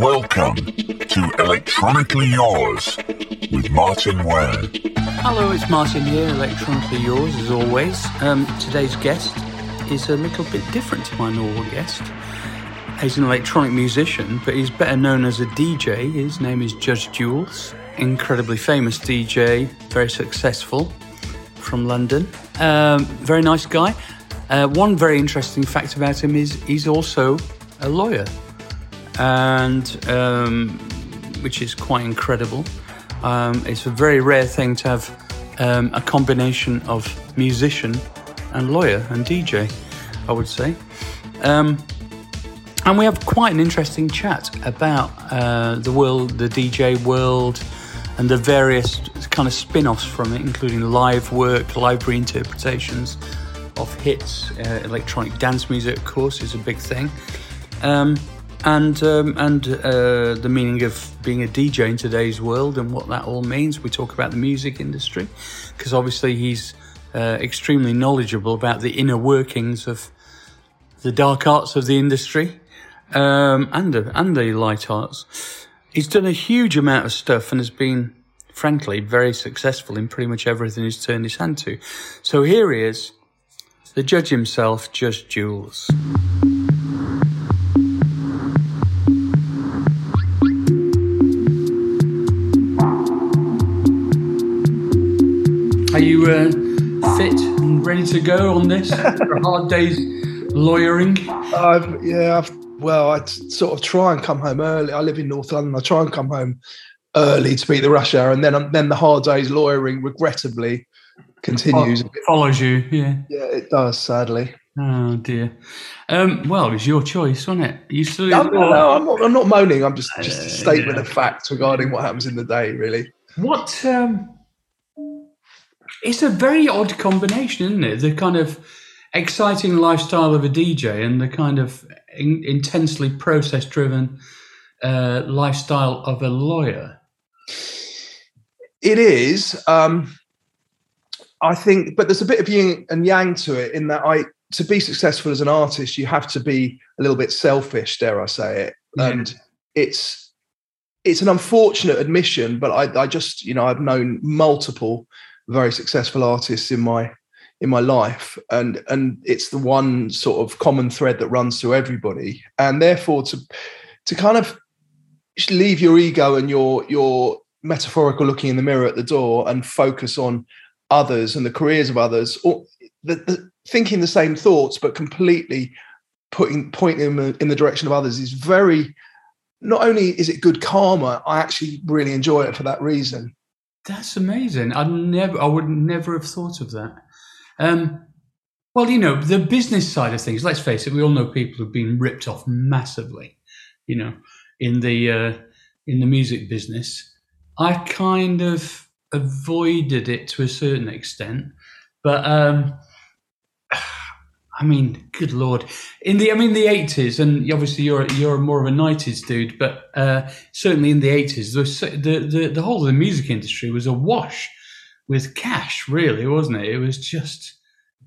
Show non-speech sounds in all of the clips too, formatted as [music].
Welcome to Electronically Yours with Martyn Ware. Hello, it's Martyn here, Electronically Yours as always. Um, today's guest is a little bit different to my normal guest. He's an electronic musician, but he's better known as a DJ. His name is Judge Jules, incredibly famous DJ, very successful from London. Um, very nice guy. Uh, one very interesting fact about him is he's also a lawyer, and um, which is quite incredible. Um, it's a very rare thing to have um, a combination of musician and lawyer and DJ, I would say. Um, and we have quite an interesting chat about uh, the world, the DJ world, and the various kind of spin offs from it, including live work, live reinterpretations of hits. Uh, electronic dance music, of course, is a big thing. Um, and um, and uh, the meaning of being a DJ in today's world and what that all means. We talk about the music industry because obviously he's uh, extremely knowledgeable about the inner workings of the dark arts of the industry um, and and the light arts. He's done a huge amount of stuff and has been, frankly, very successful in pretty much everything he's turned his hand to. So here he is, the judge himself, Judge Jules. Are you uh, fit and ready to go on this [laughs] for a hard day's lawyering? I've, yeah, I've, well, I sort of try and come home early. I live in North London. I try and come home early to beat the rush hour, and then then the hard day's lawyering regrettably continues. It follows you, yeah. Yeah, it does. Sadly. Oh dear. Um, well, it was your choice, wasn't it? You still No, no, no, I'm not. I'm not moaning. I'm just just a statement of fact regarding what happens in the day. Really. What? Um, it's a very odd combination, isn't it? The kind of exciting lifestyle of a DJ and the kind of in, intensely process-driven uh, lifestyle of a lawyer. It is. Um, I think, but there's a bit of yin and yang to it in that I, to be successful as an artist, you have to be a little bit selfish, dare I say it. Yeah. And it's, it's an unfortunate admission, but I, I just, you know, I've known multiple very successful artists in my in my life. And and it's the one sort of common thread that runs through everybody. And therefore to to kind of leave your ego and your your metaphorical looking in the mirror at the door and focus on others and the careers of others or the, the, thinking the same thoughts but completely putting pointing them in the direction of others is very not only is it good karma i actually really enjoy it for that reason That's amazing. I never, I would never have thought of that. Um, well, you know, the business side of things. Let's face it. We all know people who've been ripped off massively. You know, in the uh, in the music business. I kind of avoided it to a certain extent, but um, I mean, good lord! In the I mean the eighties, and obviously you're you're more of a nineties dude, but uh, certainly in the eighties, the, the the whole of the music industry was awash with cash. Really, wasn't it? It was just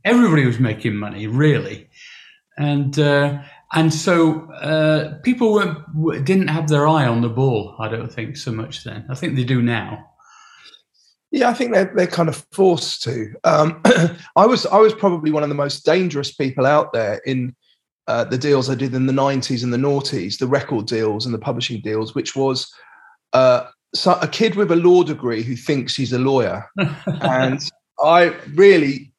everybody was making money, really, and uh, and so uh, people weren't, didn't have their eye on the ball. I don't think so much then. I think they do now. Yeah, I think they're they're kind of forced to. Um, [clears throat] I was I was probably one of the most dangerous people out there in uh, the deals I did in the '90s and the noughties, the record deals and the publishing deals, which was uh, so a kid with a law degree who thinks he's a lawyer, and [laughs] I really.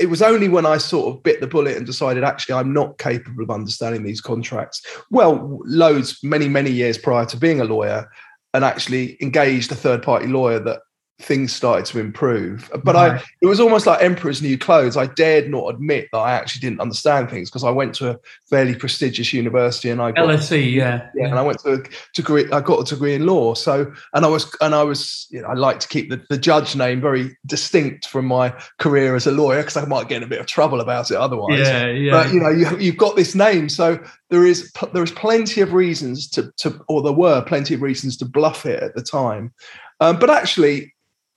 It was only when I sort of bit the bullet and decided actually I'm not capable of understanding these contracts. Well, loads, many, many years prior to being a lawyer, and actually engaged a third party lawyer that things started to improve. But I it was almost like emperor's new clothes. I dared not admit that I actually didn't understand things because I went to a fairly prestigious university and I got LSE, yeah, yeah, and I went to a degree. I got a degree in law. So, and I was, and I was, you know, I like to keep the, the judge name very distinct from my career as a lawyer because I might get in a bit of trouble about it otherwise. yeah, yeah. But you know, you, you've got this name, so there is there is plenty of reasons to to, or there were plenty of reasons to bluff it at the time. Um, but actually,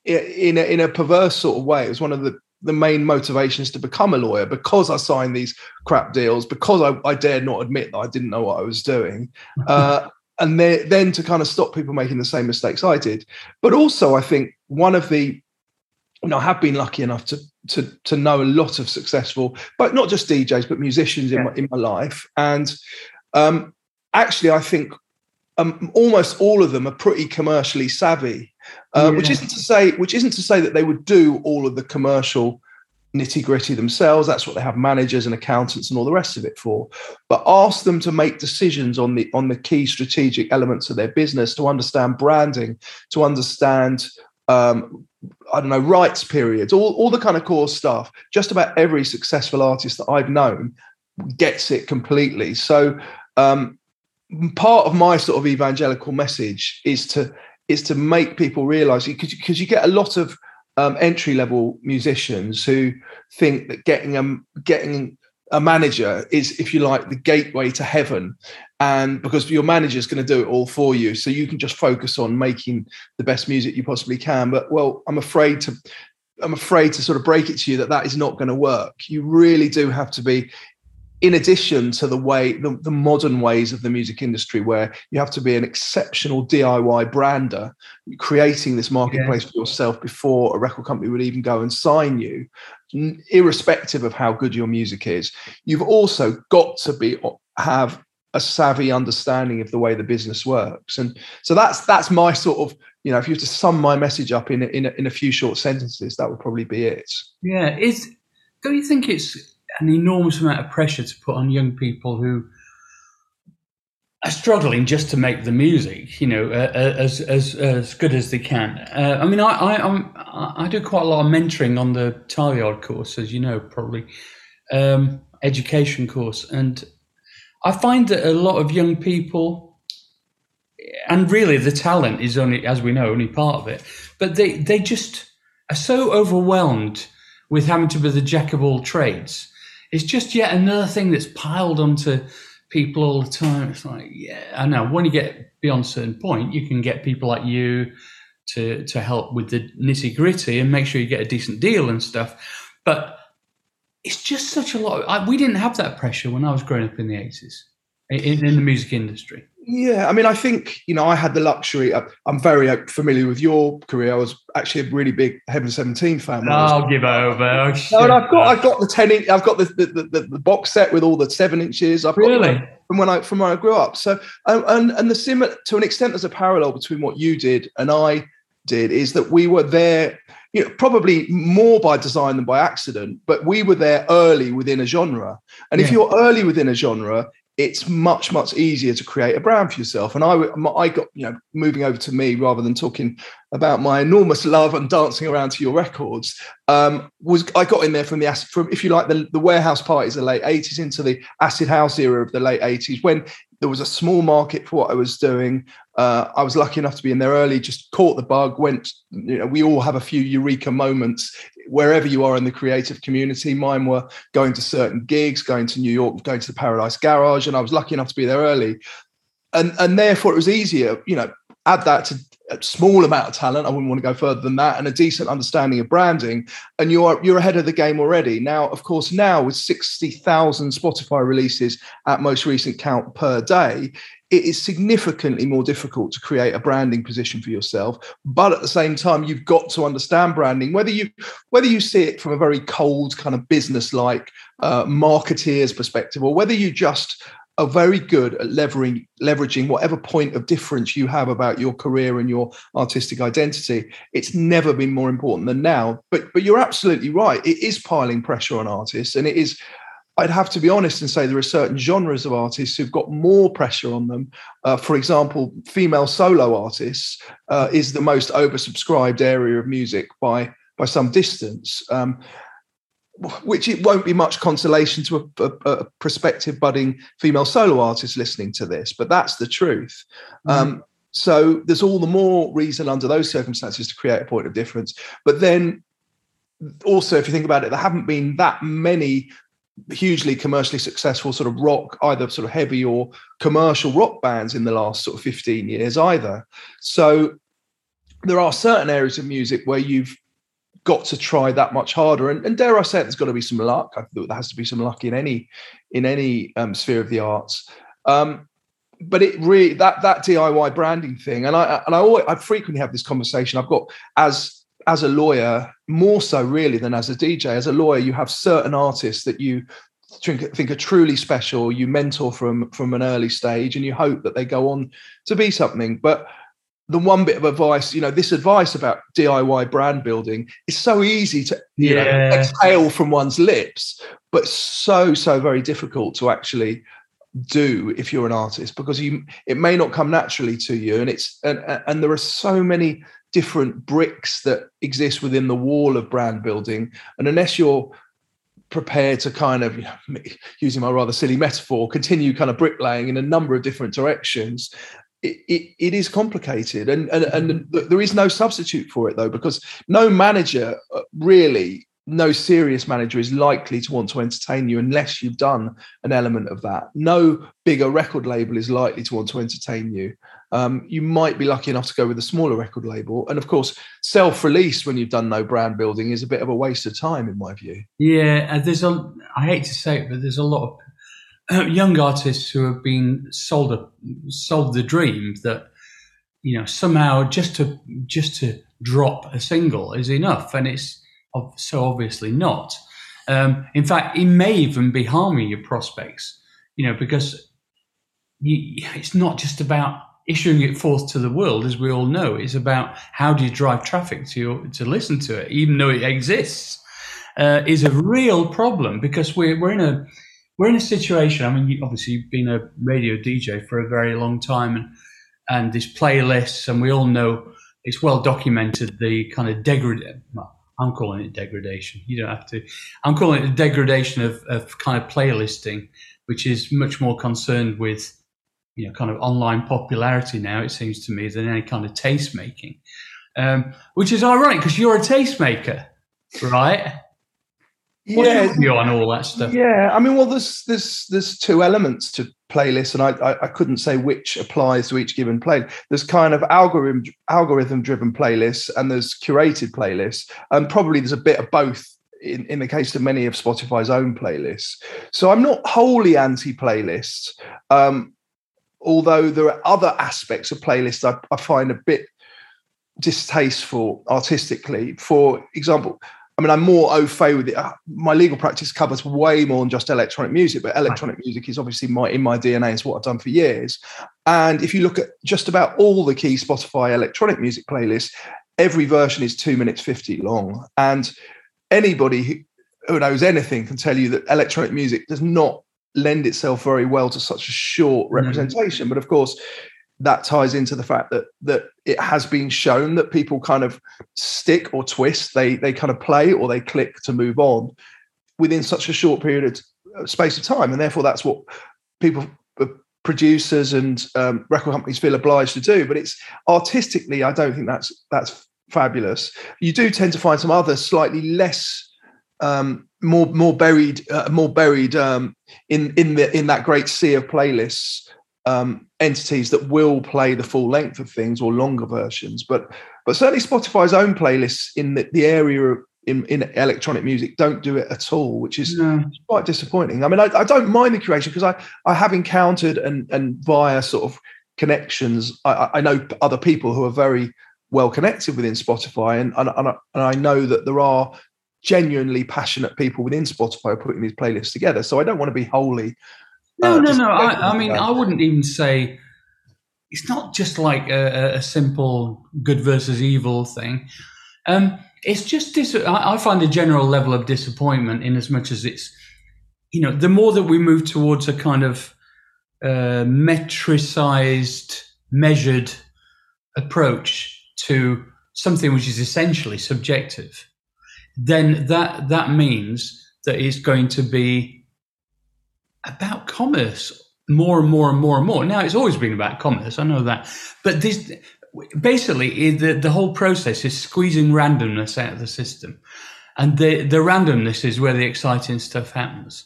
in a, in a perverse sort of way, it was one of the the main motivations to become a lawyer because I signed these crap deals because I, I dared not admit that I didn't know what I was doing. [laughs] Uh, and then then to kind of stop people making the same mistakes I did. But also, I think one of the you know, I have been lucky enough to to to know a lot of successful, but not just DJs, but musicians in my in my life. And um, actually, I think um, almost all of them are pretty commercially savvy, uh, yeah. which isn't to say which isn't to say that they would do all of the commercial nitty gritty themselves. That's what they have managers and accountants and all the rest of it for. But ask them to make decisions on the on the key strategic elements of their business, to understand branding, to understand um, I don't know rights periods, all all the kind of core stuff. Just about every successful artist that I've known gets it completely. So. Um, part of my sort of evangelical message is to is to make people realize because you get a lot of um, entry level musicians who think that getting a getting a manager is, if you like, the gateway to heaven, and because your manager is going to do it all for you, so you can just focus on making the best music you possibly can. But well, I'm afraid to I'm afraid to sort of break it to you that that is not going to work. You really do have to be in addition to the way the, the, modern ways of the music industry where you have to be an exceptional diy brander creating this marketplace yeah. for yourself before a record company would even go and sign you irrespective of how good your music is. You've also got to be have a savvy understanding of the way the business works. And so that's that's my sort of you know if you were to sum my message up in in in a few short sentences that would probably be it. Yeah is don't you think it's an enormous amount of pressure to put on young people who are struggling just to make the music, you know, uh, uh as as as good as they can. Uh, I mean, I I I'm, i do quite a lot of mentoring on the Tileyard course, as you know, probably um, education course, and I find that a lot of young people, and really the talent is only, as we know, only part of it, but they they just are so overwhelmed with having to be the jack of all trades it's just yet another thing that's piled onto people all the time. It's like, yeah, I know. When you get beyond a certain point, you can get people like you to to help with the nitty gritty and make sure you get a decent deal and stuff. But it's just such a lot. Of, I, we didn't have that pressure when I was growing up in the eighties in, in the music industry. Yeah, I mean, I think you know, I had the luxury. I'm very uh, familiar with your career. I was actually a really big Heaven Seventeen fan. I'll give over. [laughs] Oh, no, and I've got I've got the ten inch. I've got the the, the, the box set with all the seven inches. I've really got from when I from when I grew up. So um, and and the similar to an extent, there's a parallel between what you did and I did. Is that we were there. You know, probably more by design than by accident, but we were there early within a genre. And yeah. if you're early within a genre, it's much much easier to create a brand for yourself. And i i got you know moving over to me rather than talking about my enormous love and dancing around to your records um, was i got in there from the from if you like the, the warehouse parties of the late 80s into the acid house era of the late 80s when there was a small market for what i was doing uh, I was lucky enough to be in there early, just caught the bug, went, you know, we all have a few eureka moments wherever you are in the creative community. Mine were going to certain gigs, going to New York, going to the Paradise Garage, and I was lucky enough to be there early. And, and therefore it was easier, you know, add that to a small amount of talent. I wouldn't want to go further than that, and a decent understanding of branding, and you're you're ahead of the game already. Now, of course, now with sixty thousand Spotify releases at most recent count per day, it is significantly more difficult to create a branding position for yourself but at the same time you've got to understand branding whether you whether you see it from a very cold kind of business like uh, marketeer's perspective or whether you just are very good at leveraging leveraging whatever point of difference you have about your career and your artistic identity it's never been more important than now but but you're absolutely right it is piling pressure on artists and it is I'd have to be honest and say there are certain genres of artists who've got more pressure on them. Uh, for example, female solo artists uh, is the most oversubscribed area of music by by some distance. Um, which it won't be much consolation to a, a, a, prospective budding female solo artist listening to this, but that's the truth. Mm. Um, so there's all the more reason under those circumstances to create a point of difference. But then also, if you think about it, there haven't been that many hugely commercially successful sort of rock, either sort of heavy or commercial rock bands in the last sort of 15 years either. So there are certain areas of music where you've got to try that much harder. And, and dare I say, there's got to be some luck. I thought there has to be some luck in any in any um, sphere of the arts. Um, but it really that that DIY branding thing, and I and I always, I frequently have this conversation. I've got as as a lawyer more so really than as a DJ. As a lawyer, you have certain artists that you think, think are truly special. You mentor from from an early stage, and you hope that they go on to be something. But the one bit of advice, you know, this advice about DIY brand building is so easy to you yeah. know exhale from one's lips, but so so very difficult to actually do if you're an artist because you it may not come naturally to you and it's and and there are so many different bricks that exist within the wall of brand building and unless you're prepared to kind of you know, [laughs] using my rather silly metaphor continue kind of bricklaying in a number of different directions it, it, is complicated and, and and there is no substitute for it though because no manager uh, really no serious manager is likely to want to entertain you unless you've done an element of that. No bigger record label is likely to want to entertain you. Um, you might be lucky enough to go with a smaller record label. And of course, self release when you've done no brand building is a bit of a waste of time, in my view. Yeah, there's a, I hate to say it, but there's a lot of young artists who have been sold a, sold the dream that, you know, somehow just to, just to drop a single is enough. And it's, so obviously not. Um, in fact, it may even be harming your prospects, you know, because you, it's not just about issuing it forth to the world, as we all know. It's about how do you drive traffic to your, to listen to it, even though it exists, uh, is a real problem because we're we're in a we're in a situation. I mean, you, obviously, you've been a radio DJ for a very long time, and and this playlists, and we all know it's well documented the kind of degradation. Well, I'm calling it degradation. You don't have to. I'm calling it degradation of, of kind of playlisting, which is much more concerned with, you know, kind of online popularity now, it seems to me, than any kind of taste making. Um, which is ironic because you're a tastemaker, right? Yeah, on all that stuff? Yeah, I mean, well, there's there's there's two elements to playlists, and I, I, I couldn't say which applies to each given play. There's kind of algorithm algorithm driven playlists, and there's curated playlists, and probably there's a bit of both in, in the case of many of Spotify's own playlists. So I'm not wholly anti playlists, um, although there are other aspects of playlists I, I find a bit distasteful artistically. For example, I mean, I'm more au fait with it. Uh, my legal practice covers way more than just electronic music, but electronic music is obviously my in my DNA. Is what I've done for years. And if you look at just about all the key Spotify electronic music playlists, every version is two minutes fifty long. And anybody who, knows anything can tell you that electronic music does not lend itself very well to such a short mm. representation. Mm. But of course, that ties into the fact that that it has been shown that people kind of stick or twist they they kind of play or they click to move on within such a short period of uh, space of time. And therefore that's what people uh, producers and um, record companies feel obliged to do. But it's artistically i don't think that's that's fabulous. You do tend to find some other slightly less um, more more buried uh, more buried um, in in the in that great sea of playlists um, entities that will play the full length of things or longer versions. But but certainly Spotify's own playlists in the, the area of in, in electronic music don't do it at all, which is no. quite disappointing. I mean, I, I don't mind the curation because I, I have encountered and and via sort of connections, I, I know other people who are very well connected within Spotify, and and, and, I, and I know that there are genuinely passionate people within Spotify putting these playlists together. So I don't want to be wholly no, uh, no, no. I, I, mean, I wouldn't even say it's not just like a, a simple good versus evil thing. Um, it's just dis- I, I find a general level of disappointment in as much as it's, you know, the more that we move towards a kind of uh, metricized, measured approach to something which is essentially subjective, then that that means that it's going to be about commerce more and more and more and more. Now, it's always been about commerce, I know that. But this basically, the, the whole process is squeezing randomness out of the system. And the, the randomness is where the exciting stuff happens.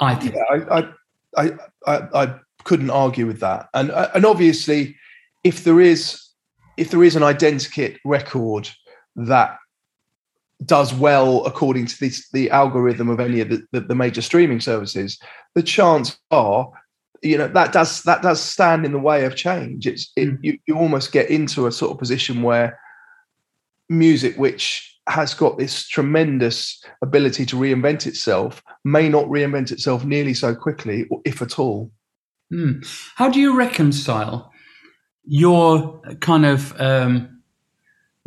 I think. Yeah, I, I, I, I couldn't argue with that. And, uh, and obviously, if there is if there is an identikit record that does well according to this the algorithm of any of the, the, the, major streaming services, the chance are you know that does that does stand in the way of change. It's it, Mm. you you almost get into a sort of position where music, which has got this tremendous ability to reinvent itself, may not reinvent itself nearly so quickly, or if at all. Hmm. How do you reconcile your kind of um,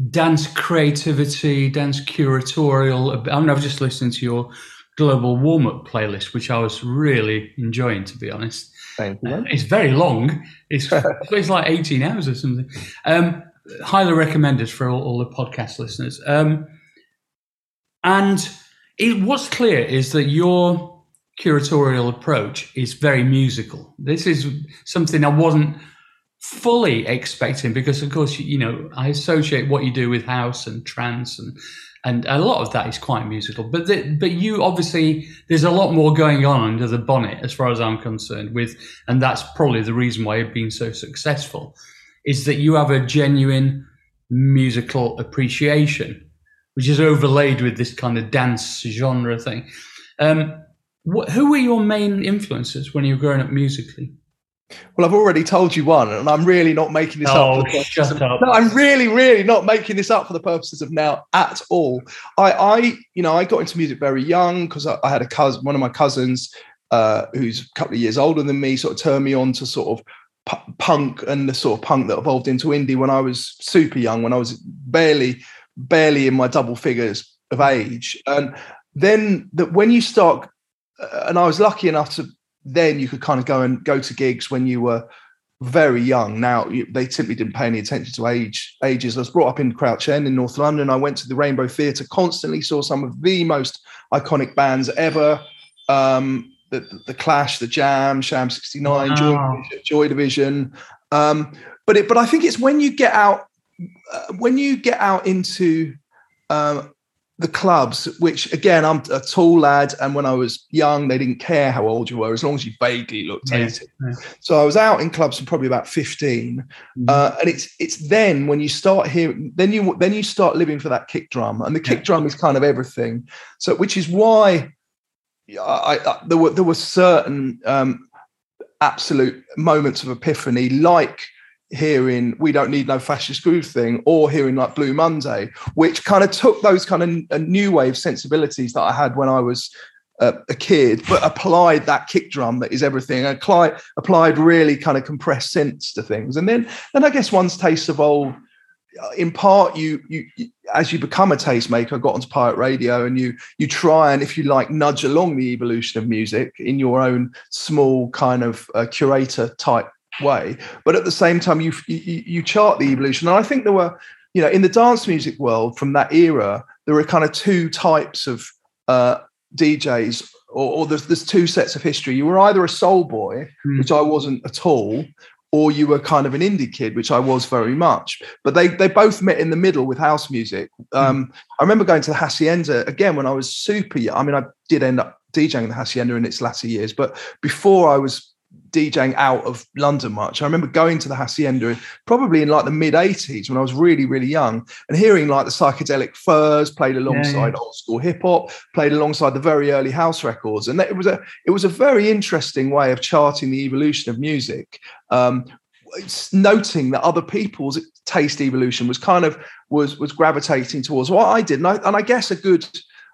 dance creativity, dance curatorial? I mean, I've just listened to your global warm up playlist, which I was really enjoying, to be honest. Thank you. Uh, it's very long. It's [laughs] it's like eighteen hours or something. Um, highly recommended for all, all the podcast listeners. Um, and it, what's clear is that your curatorial approach is very musical. This is something I wasn't fully expecting because, of course, you know I associate what you do with house and trance and. And a lot of that is quite musical, but the, but you obviously there's a lot more going on under the bonnet as far as I'm concerned. With and that's probably the reason why you've been so successful, is that you have a genuine musical appreciation, which is overlaid with this kind of dance genre thing. Um, wh- who were your main influences when you were growing up musically? Well, I've already told you one, and I'm really not making this Oh, up. For the shut of- up. No, I'm really, really not making this up for the purposes of now at all. I, I you know, I got into music very young because I, I had a cousin, one of my cousins, uh, who's a couple of years older than me, sort of turned me on to sort of pu- punk and the sort of punk that evolved into indie when I was super young, when I was barely, barely in my double figures of age. And then that when you start, uh, and I was lucky enough to then you could kind of go and go to gigs when you were very young. Now they simply didn't pay any attention to age ages. I was brought up in Crouch End in North London. I went to the Rainbow Theatre constantly, saw some of the most iconic bands ever. Um, the, the, the Clash, the Jam, Sham 69, Joy, Wow. Division, Joy Division. Um, but it, but I think it's when you get out, uh, when you get out into um, the clubs, which again, I'm a tall lad, and when I was young, they didn't care how old you were as long as you vaguely looked Yeah, 18. yeah. So I was out in clubs from probably about 15, Mhm. uh, and it's it's then when you start hearing, then you then you start living for that kick drum, and the kick Yeah. drum is kind of everything. So which is why I, I there were there were certain um, absolute moments of epiphany, like hearing "We Don't Need No Fascist Groove" thing, or hearing like Blue Monday, which kind of took those kind of uh, new wave sensibilities that I had when I was uh, a kid, but applied that kick drum that is everything. and Applied applied really kind of compressed sense to things, and then then I guess one's tastes evolve. Uh, In part, you, you you as you become a tastemaker, got onto pirate radio, and you you try and, if you like, nudge along the evolution of music in your own small kind of uh, curator type way. But at the same time, you, you you chart the evolution. And I think there were, you know, in the dance music world from that era, there were kind of two types of uh, DJs, or, or there's there's two sets of history. You were either a soul boy, Hmm. which I wasn't at all, or you were kind of an indie kid, which I was very much. But they they both met in the middle with house music. Um, I remember going to the Hacienda again when I was super young. I mean, I did end up DJing the Hacienda in its latter years, but before I was DJing out of London much. I remember going to the Hacienda probably in like the mid 80s when I was really, really young and hearing like the psychedelic furs played alongside old school hip hop, played alongside the very early house records. And it was a it was a very interesting way of charting the evolution of music. Um, it's noting that other people's taste evolution was kind of was was gravitating towards what I did. And I, and I guess a good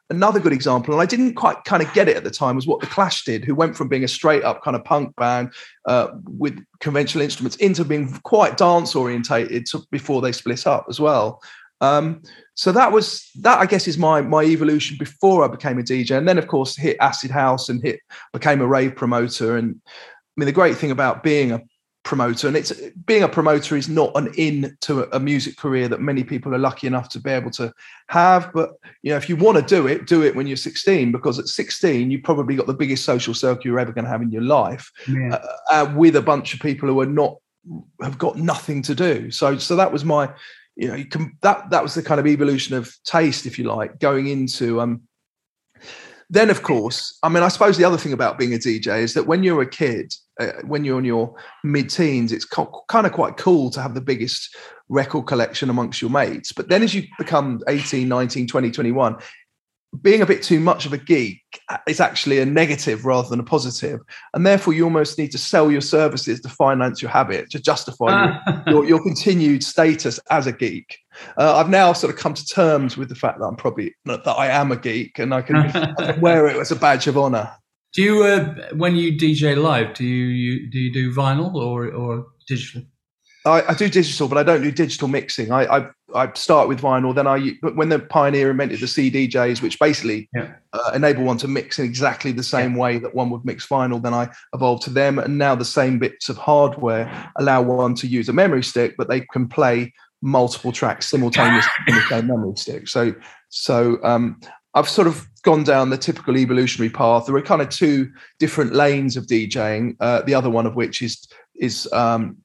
another good example, and I didn't quite kind of get it at the time, was what the Clash did, who went from being a straight up kind of punk band uh, with conventional instruments into being quite dance orientated before they split up as well. Um, so that was that. I guess is my my evolution before I became a DJ, and then of course hit acid house and hit became a rave promoter. And I mean the great thing about being a promoter. And it's being a promoter is not an in to a, music career that many people are lucky enough to be able to have. But you know if you want to do it do it when you're 16 because at 16 you probably got the biggest social circle you're ever going to have in your life Yeah. uh, uh, with a bunch of people who are not have got nothing to do. So so that was my you know you can that that was the kind of evolution of taste if you like going into um then of course i mean i suppose the other thing about being a dj is that when you're a kid uh, when you're in your mid-teens it's co- kind of quite cool to have the biggest record collection amongst your mates but then as you become 18 19 20 21 being a bit too much of a geek is actually a negative rather than a positive. positive, and therefore you almost need to sell your services to finance your habit to justify your, [laughs] your, your, continued status as a geek. Uh, I've now sort of come to terms with the fact that I'm probably that I am a geek, and I can, I can wear it as a badge of honor. Do you, uh, when you DJ live, do you, you do you do vinyl or or digital? I, I, do digital, but I don't do digital mixing. I, I, I start with vinyl. Then I when the Pioneer invented the CDJs, which basically yeah. uh, enable one to mix in exactly the same yeah. way that one would mix vinyl. Then I evolved to them, and now the same bits of hardware allow one to use a memory stick, but they can play multiple tracks simultaneously on the same memory stick. So so um, I've sort of gone down the typical evolutionary path. There are kind of two different lanes of DJing. Uh, the other one of which is is um,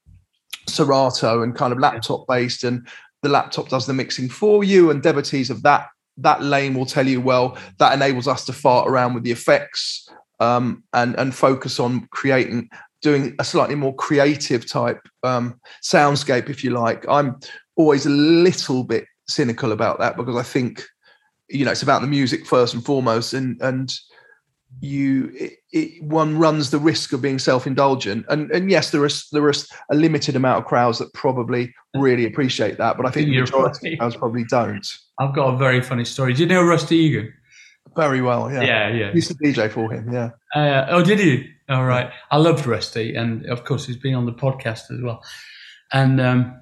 Serato and kind of laptop based, and the laptop does the mixing for you. And devotees of that that lane will tell you, well, that enables us to fart around with the effects um, and and focus on creating doing a slightly more creative type um, soundscape, if you like. I'm always a little bit cynical about that because I think you know it's about the music first and foremost, and and you it, it, one runs the risk of being self-indulgent. And and yes there is there is a limited amount of crowds that probably really appreciate that but i think the majority of crowds probably don't. I've got a very funny story. Do you know rusty egan? Very well yeah. Yeah yeah. Used to dj for him yeah. Uh, oh did you all right. I loved rusty and of course he's been on the podcast as well. And um,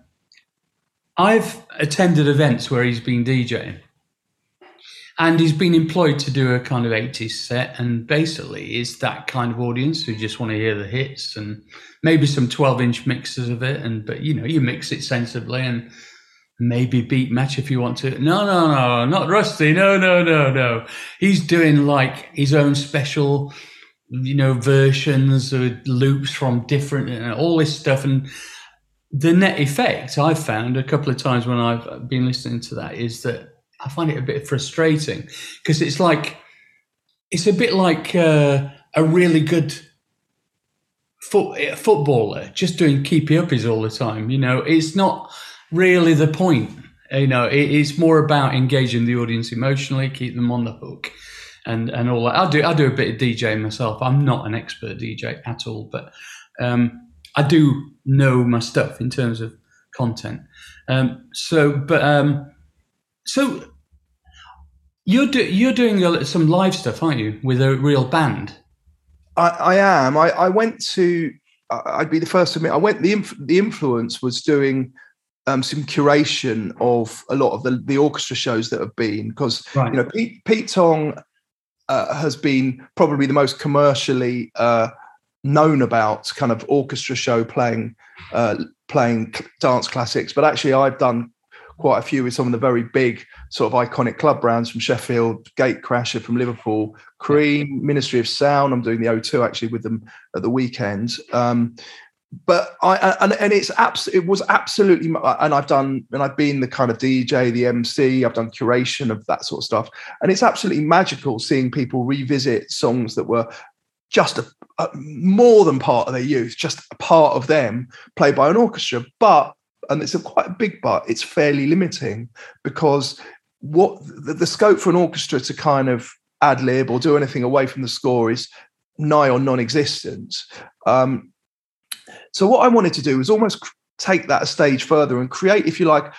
i've attended events where he's been djing and he's been employed to do a kind of 80s set and basically is that kind of audience who just want to hear the hits and maybe some 12 inch mixes of it and but you know you mix it sensibly and maybe beat match if you want to. No no no not rusty. No no no no. He's doing like his own special you know versions or loops from different you know, all this stuff. And the net effect i've found a couple of times when i've been listening to that is that I find it a bit frustrating because it's like it's a bit like uh, a really good foot, footballer just doing keepy uppies all the time. You know, it's not really the point. You know, it, it's more about engaging the audience emotionally, keep them on the hook, and and all that. I do I do a bit of DJ myself. I'm not an expert DJ at all, but um, I do know my stuff in terms of content. Um, so, but um, so you're do, you're doing some live stuff, aren't you, with a real band? I, I am. I, I, went to. I'd be the first to admit. I went. The inf- the influence was doing um, some curation of a lot of the, the orchestra shows that have been because right. you know Pete, Pete Tong uh, has been probably the most commercially uh, known about kind of orchestra show playing uh, playing dance classics, but actually I've done quite a few with some of the very big sort of iconic club brands from Sheffield, Gatecrasher from Liverpool, Cream, Ministry of Sound. I'm doing the O2 actually with them at the weekend. Um, but I and, and it's abs- it was absolutely and I've done and I've been the kind of DJ, the MC, I've done curation of that sort of stuff, and it's absolutely magical seeing people revisit songs that were just a, a, more than part of their youth, just a part of them, played by an orchestra. But and it's a quite a big but it's fairly limiting because what the, the scope for an orchestra to kind of ad lib or do anything away from the score is nigh or non-existent. Um, so what i wanted to do was almost take that a stage further and create if you like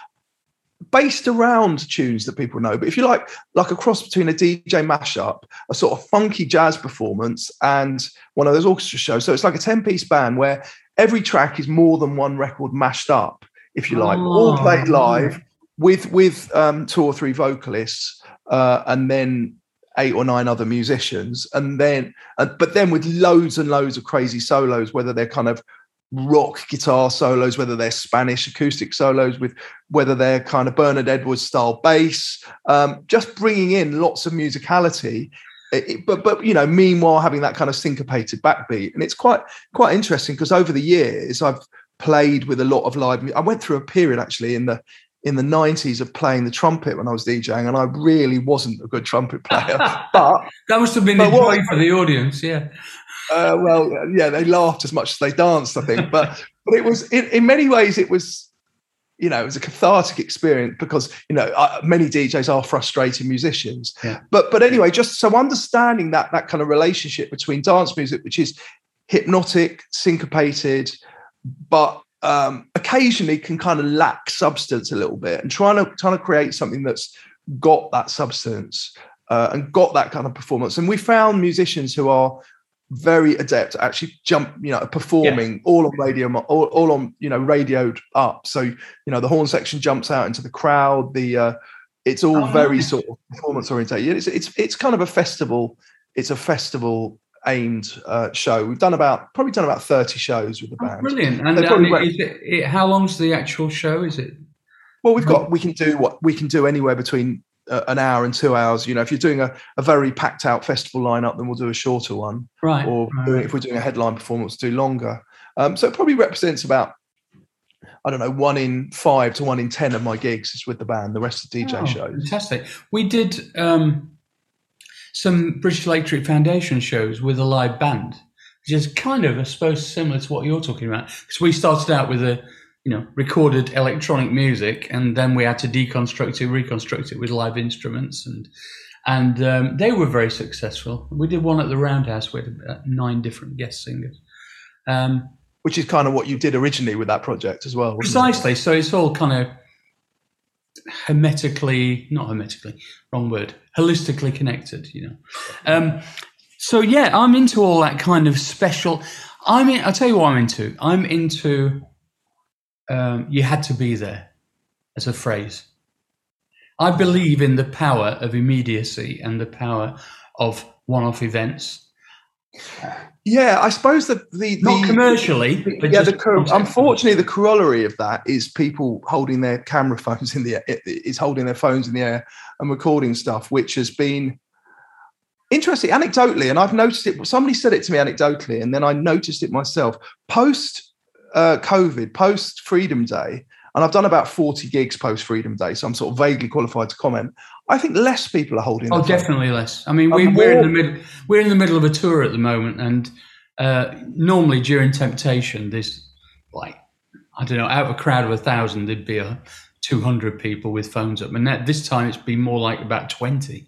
based around tunes that people know. But if you like like a cross between a dj mashup a sort of funky jazz performance and one of those orchestra shows. So it's like a 10 piece band where every track is more than one record mashed up if you like, oh. all played live with with um, two or three vocalists, uh, and then eight or nine other musicians, and then uh, but then with loads and loads of crazy solos, whether they're kind of rock guitar solos, whether they're Spanish acoustic solos, with whether they're kind of Bernard Edwards style bass, um, just bringing in lots of musicality. It, but but you know, meanwhile having that kind of syncopated backbeat, and it's quite quite interesting because over the years I've played with a lot of live. I went through a period actually in the in the 90s of playing the trumpet when I was DJing, and I really wasn't a good trumpet player. [laughs] But that must have been the joy for the audience, yeah. Uh, well, yeah, they laughed as much as they danced, I think. But [laughs] but it was in, in many ways it was you know, it was a cathartic experience because you know uh, many DJs are frustrated musicians. Yeah. But but anyway, just so understanding that that kind of relationship between dance music, which is hypnotic, syncopated, but um, occasionally can kind of lack substance a little bit, and trying to trying to create something that's got that substance uh, and got that kind of performance. And we found musicians who are very adept at actually jump, you know, performing all on radio, all, all on, you know, radioed up. So, you know, the horn section jumps out into the crowd. The uh, it's all Oh, very sort of performance oriented. It's it's it's kind of a festival. It's a festival aimed uh, show. We've done about probably done about thirty shows with the Oh, band. brilliant. And They I probably mean, went- is it, it, how long's the actual show? Is it? Well, we've got we can do what we can do anywhere between uh, an hour and two hours. You know, if you're doing a, a very packed out festival lineup, then we'll do a shorter one. Right. Or doing, if we're doing a headline performance, do longer. Um, so it probably represents about I don't know one in five to one in ten of my gigs is with the band. The rest of DJ Oh, shows. Fantastic. We did um, some British Electric Foundation shows with a live band, which is kind of, I suppose, similar to what you're talking about. Because we started out with a, you know, recorded electronic music, and then we had to deconstruct it, reconstruct it with live instruments, and and um, they were very successful. We did one at the Roundhouse with uh, nine different guest singers. Um, Which is kind of what you did originally with that project as well. wasn't it? Precisely. So it's all kind of hermetically, not hermetically, wrong word, holistically connected, you know. Um, so yeah, I'm into all that kind of special. I mean, I'll tell you what I'm into. I'm into um, you had to be there as a phrase. I believe in the power of immediacy and the power of one-off events, Yeah, I suppose that the, not the commercially, but yeah, just the unfortunately, the corollary of that is people holding their camera phones in the air, is holding their phones in the air and recording stuff, which has been interesting anecdotally. And I've noticed it. Somebody said it to me anecdotally, and then I noticed it myself. Post uh, COVID, post Freedom Day, and I've done about forty gigs post Freedom Day, so I'm sort of vaguely qualified to comment. I think less people are holding. Oh, definitely less. I mean, we, we're in the middle. We're in the middle of a tour at the moment, and uh, normally during Temptation, there's like I don't know, out of a crowd of a thousand, there'd be a two hundred people with phones up, and that, this time it's been more like about twenty.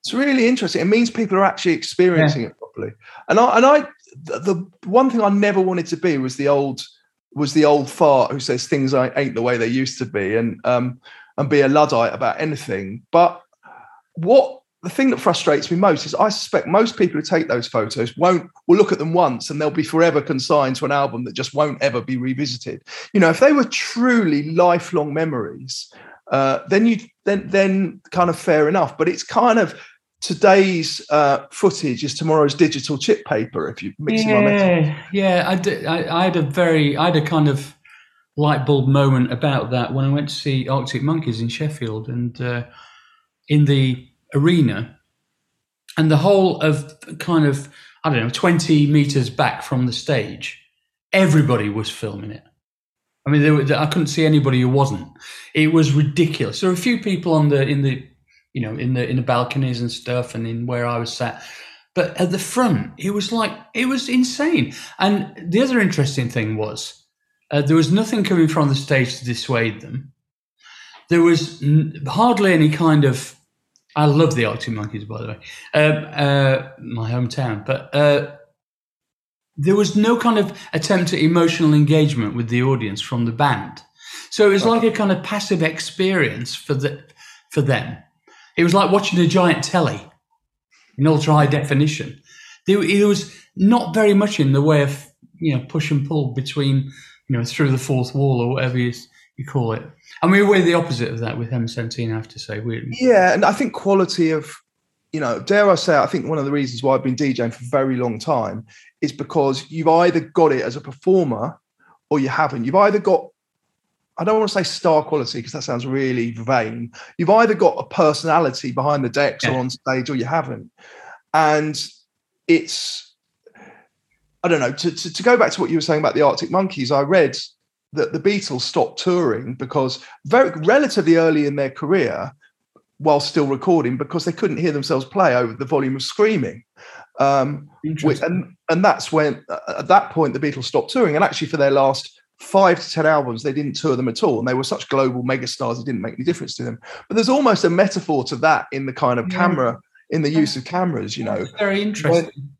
It's really interesting. It means people are actually experiencing it properly. And I and I the, the one thing I never wanted to be was the old was the old fart who says things ain't ain't the way they used to be and um and be a luddite about anything. But what the thing that frustrates me most is I suspect most people who take those photos won't will look at them once and they'll be forever consigned to an album that just won't ever be revisited. You know, if they were truly lifelong memories, uh, then you then then kind of fair enough. But it's kind of today's uh, footage is tomorrow's digital chip paper. If you mixing my metaphor. Yeah, yeah. I, did, I had a very, I had a kind of light bulb moment about that when I went to see Arctic Monkeys in Sheffield and uh, in the arena, and the whole of kind of I don't know twenty meters back from the stage, everybody was filming it. I mean, there were, I couldn't see anybody who wasn't. It was ridiculous. There were a few people on the in the you know in the in the balconies and stuff, and in where I was sat. But at the front, it was like it was insane. And the other interesting thing was uh, there was nothing coming from the stage to dissuade them. There was n- hardly any kind of. I love the Arctic Monkeys, by the way, um, uh, my hometown. But uh, there was no kind of attempt at emotional engagement with the audience from the band. So it was like a kind of passive experience for the for them. It was like watching a giant telly in ultra high definition. There, there was not very much in the way of you know push and pull between you know through the fourth wall or whatever you, you call it. I mean, we're the opposite of that with M17. I have to say, we Yeah, and I think quality of, you know, dare I say, I think one of the reasons why I've been DJing for a very long time is because you've either got it as a performer or you haven't. You've either got, I don't want to say star quality because that sounds really vain. You've either got a personality behind the decks or on stage or you haven't. And it's, I don't know, to, to, to go back to what you were saying about the Arctic Monkeys, I read that the Beatles stopped touring because very relatively early in their career, while still recording, because they couldn't hear themselves play over the volume of screaming. Um, and and that's when at that point the Beatles stopped touring, and actually for their last five to ten albums, they didn't tour them at all, and they were such global megastars, it didn't make any difference to them. But there's almost a metaphor to that in the kind of Yeah. camera, in the use of cameras. You know, It's very interesting.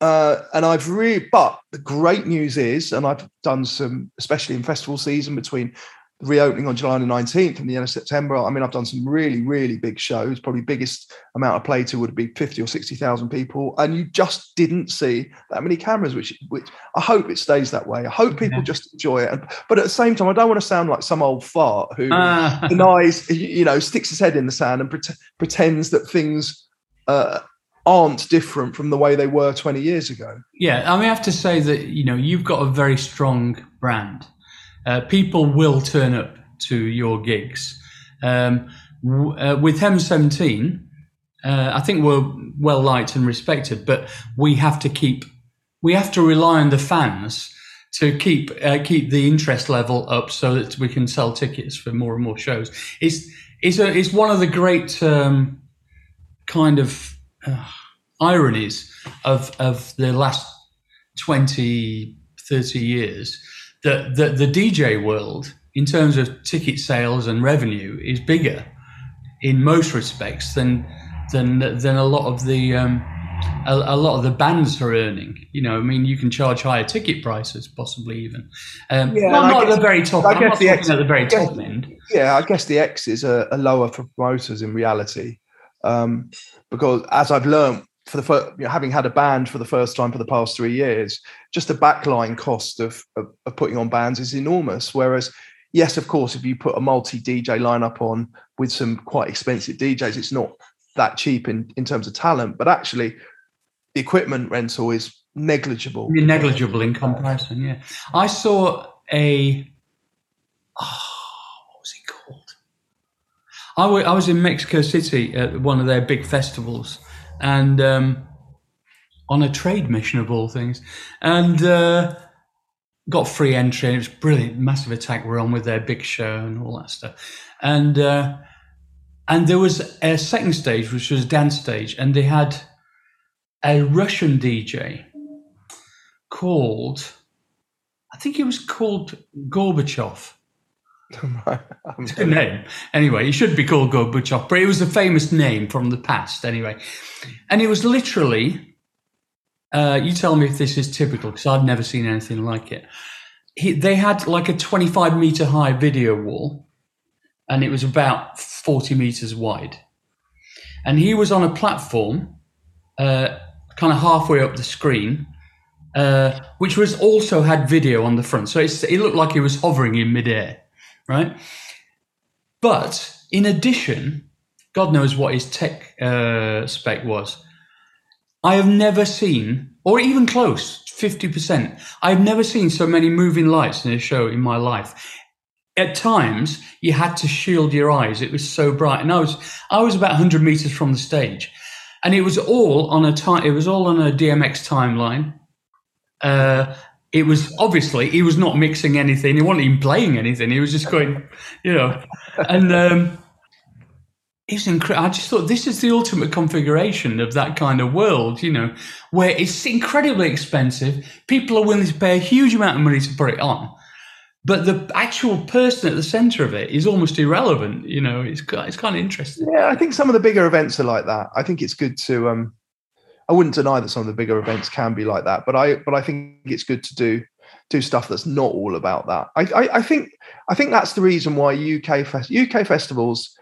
Uh, and I've really, but the great news is, and I've done some, especially in festival season between reopening on July the 19th and the end of September. I mean, I've done some really, really big shows. Probably biggest amount of play to would be 50 or 60,000 people. And you just didn't see that many cameras, which, which I hope it stays that way. I hope people Yeah. just enjoy it. And, but at the same time, I don't want to sound like some old fart who Ah. denies, you know, sticks his head in the sand and pret- pretends that things uh, aren't different from the way they were 20 years ago. Yeah, I mean, I have to say that you know you've got a very strong brand. Uh, people will turn up to your gigs. Um, w- uh, with M17, uh, I think we're well liked and respected, but we have to keep we have to rely on the fans to keep uh, keep the interest level up so that we can sell tickets for more and more shows. It's it's a, it's one of the great um, kind of uh, ironies of of the last 20 30 years that the, the DJ world in terms of ticket sales and revenue is bigger in most respects than than than a lot of the um, a, a lot of the bands are earning. You know, I mean, you can charge higher ticket prices, possibly even. Um, Yeah, not and not at guess- the very top. I I'm guess not the ex- at the very guess- top end. Yeah, I guess the X's are, are lower for promoters in reality, um, because as I've learned for the first, you know, having had a band for the first time for the past three years, just the backline cost of, of, of putting on bands is enormous. Whereas, yes, of course, if you put a multi DJ lineup on with some quite expensive DJs, it's not that cheap in, in terms of talent. But actually, the equipment rental is negligible. negligible in comparison. Yeah, I saw a. Oh, what was it called? I I was in Mexico City at one of their big festivals, and um, on a trade mission of all things, and uh, got free entry. And it was brilliant. Massive Attack were on with their big show and all that stuff, and uh, and there was a second stage which was dance stage, and they had a Russian DJ called, I think it was called Gorbachev. It's [laughs] a good name. Anyway, he should be called Gorbachev, but it was a famous name from the past anyway. And it was literally, uh, you tell me if this is typical, because I've never seen anything like it. He, they had like a 25 meter high video wall, and it was about 40 meters wide. And he was on a platform, uh, kind of halfway up the screen, uh, which was also had video on the front. So it looked like he was hovering in midair, right? But in addition, God knows what his tech uh, spec was. I have never seen, or even close, 50%. I've never seen so many moving lights in a show in my life. At times, you had to shield your eyes. It was so bright. And I was, I was about 100 meters from the stage. And it was all on a time, it was all on a DMX timeline. Uh, it was obviously he was not mixing anything. He wasn't even playing anything. He was just going, you know, and um, it was incredible. I just thought this is the ultimate configuration of that kind of world, you know, where it's incredibly expensive. People are willing to pay a huge amount of money to put it on, but the actual person at the center of it is almost irrelevant. You know, it's it's kind of interesting. Yeah, I think some of the bigger events are like that. I think it's good to. Um, I wouldn't deny that some of the bigger events can be like that, but I but I think it's good to do do stuff that's not all about that. I I, I think I think that's the reason why UK fest, UK festivals.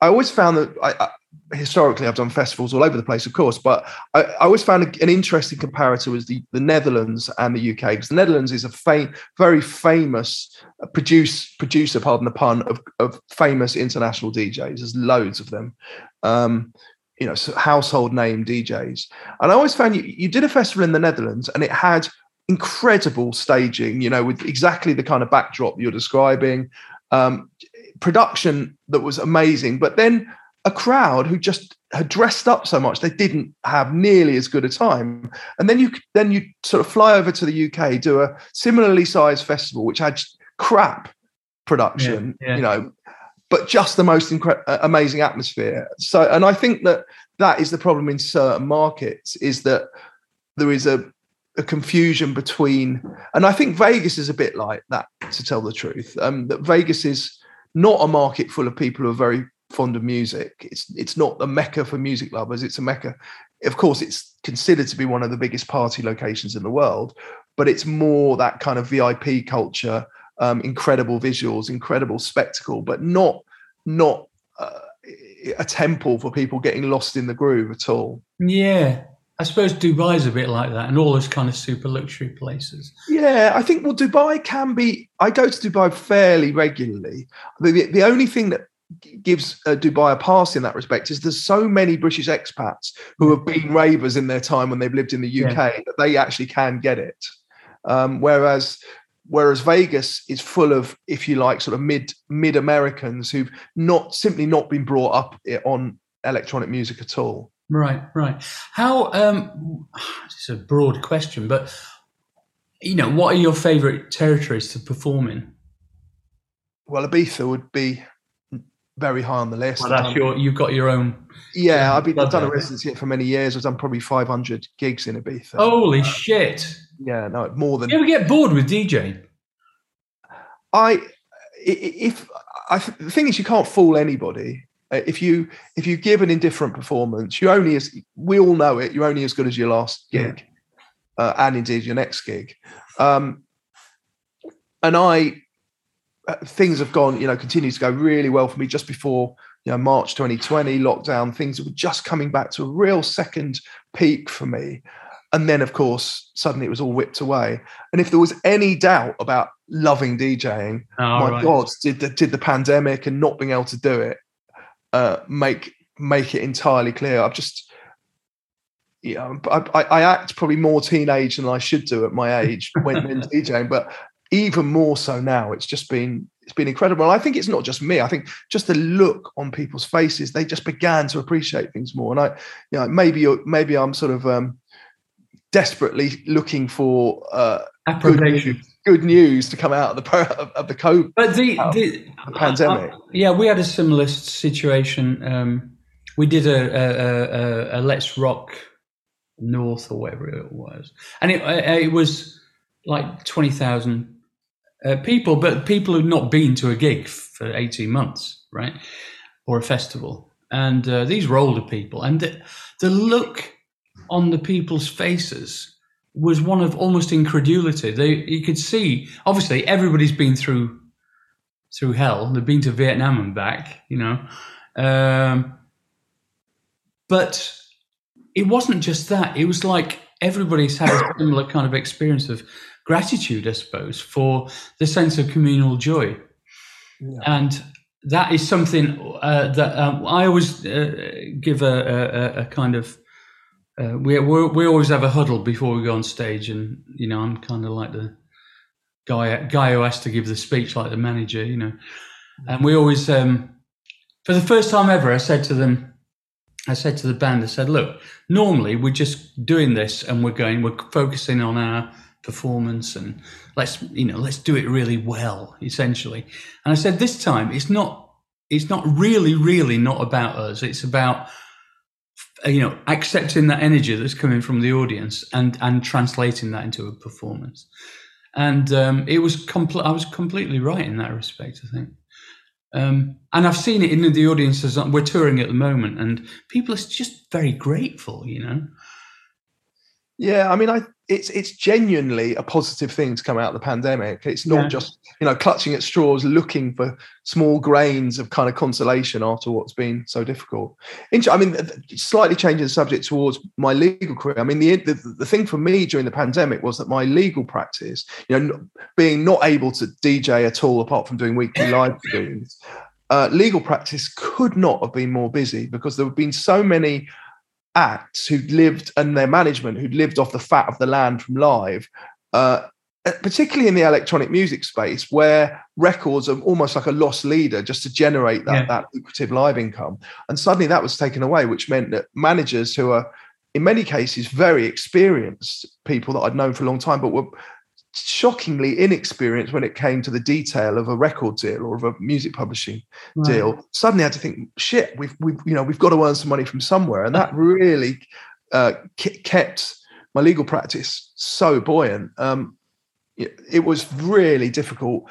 I always found that I, I, historically I've done festivals all over the place, of course, but I, I always found an interesting comparator was the, the Netherlands and the UK because the Netherlands is a fam- very famous produce producer, pardon the pun, of, of famous international DJs. There's loads of them. Um, you know, household name DJs. And I always found you, you did a festival in the Netherlands and it had incredible staging, you know, with exactly the kind of backdrop you're describing, um, production that was amazing. But then a crowd who just had dressed up so much they didn't have nearly as good a time. And then you then you sort of fly over to the UK, do a similarly sized festival which had crap production, Yeah, yeah. you know, but just the most incre- uh, amazing atmosphere. So, and I think that that is the problem in certain markets is that there is a a confusion between, and I think Vegas is a bit like that, to tell the truth. Um, that Vegas is not a market full of people who are very fond of music. It's it's not a mecca for music lovers. It's a mecca. Of course, it's considered to be one of the biggest party locations in the world, but it's more that kind of VIP culture, um, incredible visuals, incredible spectacle, but not not uh, a temple for people getting lost in the groove at all. Yeah, I suppose Dubai's a bit like that, and all those kind of super luxury places. Yeah, I think well, Dubai can be. I go to Dubai fairly regularly. The, the only thing that gives uh, Dubai a pass in that respect is there's so many British expats who have been ravers in their time when they've lived in the UK yeah. that they actually can get it. Um, whereas whereas Vegas is full of, if you like, sort of mid mid Americans who've not simply not been brought up on electronic music at all. Right, right. How? Um, [sighs] it's a broad question, but you know, what are your favourite territories to perform in? Well, Ibiza would be very high on the list. Well, that's your. You've got your own. Yeah, I've been I've done a residency here for many years. I've done probably 500 gigs in Ibiza. Holy uh, shit! Yeah, no, more than. You ever get bored with DJing? I, if I, the thing is, you can't fool anybody. Uh, if you if you give an indifferent performance, you only as we all know it. You're only as good as your last gig, yeah. uh, and indeed your next gig. Um, and I, uh, things have gone, you know, continue to go really well for me. Just before you know March 2020 lockdown, things were just coming back to a real second peak for me. And then, of course, suddenly it was all whipped away. And if there was any doubt about loving DJing, oh, my right. God, did the, did the pandemic and not being able to do it uh, make make it entirely clear? I've just, you know, I, I, act probably more teenage than I should do at my age [laughs] when, when DJing, but even more so now. It's just been it's been incredible. And I think it's not just me. I think just the look on people's faces, they just began to appreciate things more. And I, you know, maybe maybe I'm sort of um, desperately looking for uh, good, news, good, news, to come out of the of the COVID, but the, the, the pandemic. Uh, yeah, we had a similar situation. Um, we did a, a, a, a, Let's Rock North or whatever it was, and it, uh, it was like twenty thousand uh, people, but people who'd not been to a gig for eighteen months, right, or a festival. And uh, these were older people, and the, the look on the people's faces was one of almost incredulity. They you could see obviously everybody's been through through hell. They've been to Vietnam and back, you know. Um, but it wasn't just that. It was like everybody's had a similar kind of experience of gratitude, I suppose, for the sense of communal joy. Yeah. And that is something uh, that um, I always uh, give a, a, a, kind of uh, we we always have a huddle before we go on stage, and you know I'm kind of like the guy guy who has to give the speech, like the manager, you know. And we always, um, for the first time ever, I said to them, I said to the band, I said, look, normally we're just doing this and we're going, we're focusing on our performance and let's you know let's do it really well essentially and i said this time it's not it's not really really not about us it's about you know accepting that energy that's coming from the audience and and translating that into a performance. And um, it was complete i was completely right in that respect i think. Um, and i've seen it in the audiences we're touring at the moment and people are just very grateful you know yeah i mean i it's it's genuinely a positive thing to come out of the pandemic. It's not yeah. just you know clutching at straws, looking for small grains of kind of consolation after what's been so difficult. I mean, slightly changing the subject towards my legal career. I mean, the, the the thing for me during the pandemic was that my legal practice, you know, being not able to DJ at all apart from doing weekly [coughs] live streams. Uh, legal practice could not have been more busy because there have been so many acts who'd lived and their management who'd lived off the fat of the land from live, uh, particularly in the electronic music space, where records are almost like a lost leader just to generate that, yeah. that lucrative live income. And suddenly that was taken away, which meant that managers who are in many cases very experienced people that I'd known for a long time, but were shockingly inexperienced when it came to the detail of a record deal or of a music publishing right. deal suddenly I had to think shit we've we've you know we've got to earn some money from somewhere and that really uh, kept my legal practice so buoyant. Um, it, it was really difficult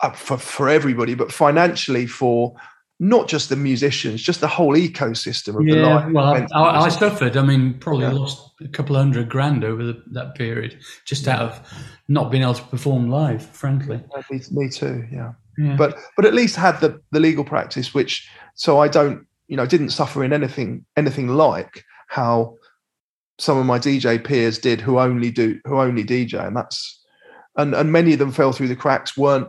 uh, for for everybody, but financially for not just the musicians, just the whole ecosystem of the Yeah, live. well, I. I, suffered. I mean, probably Yeah. lost a couple of hundred grand over the, that period just out of not being able to perform live, frankly. me, me too, yeah. Yeah. But but at least had the the legal practice, which so I don't you know didn't suffer in anything anything like how some of my DJ peers did who only do who only DJ, and that's and and many of them fell through the cracks. weren't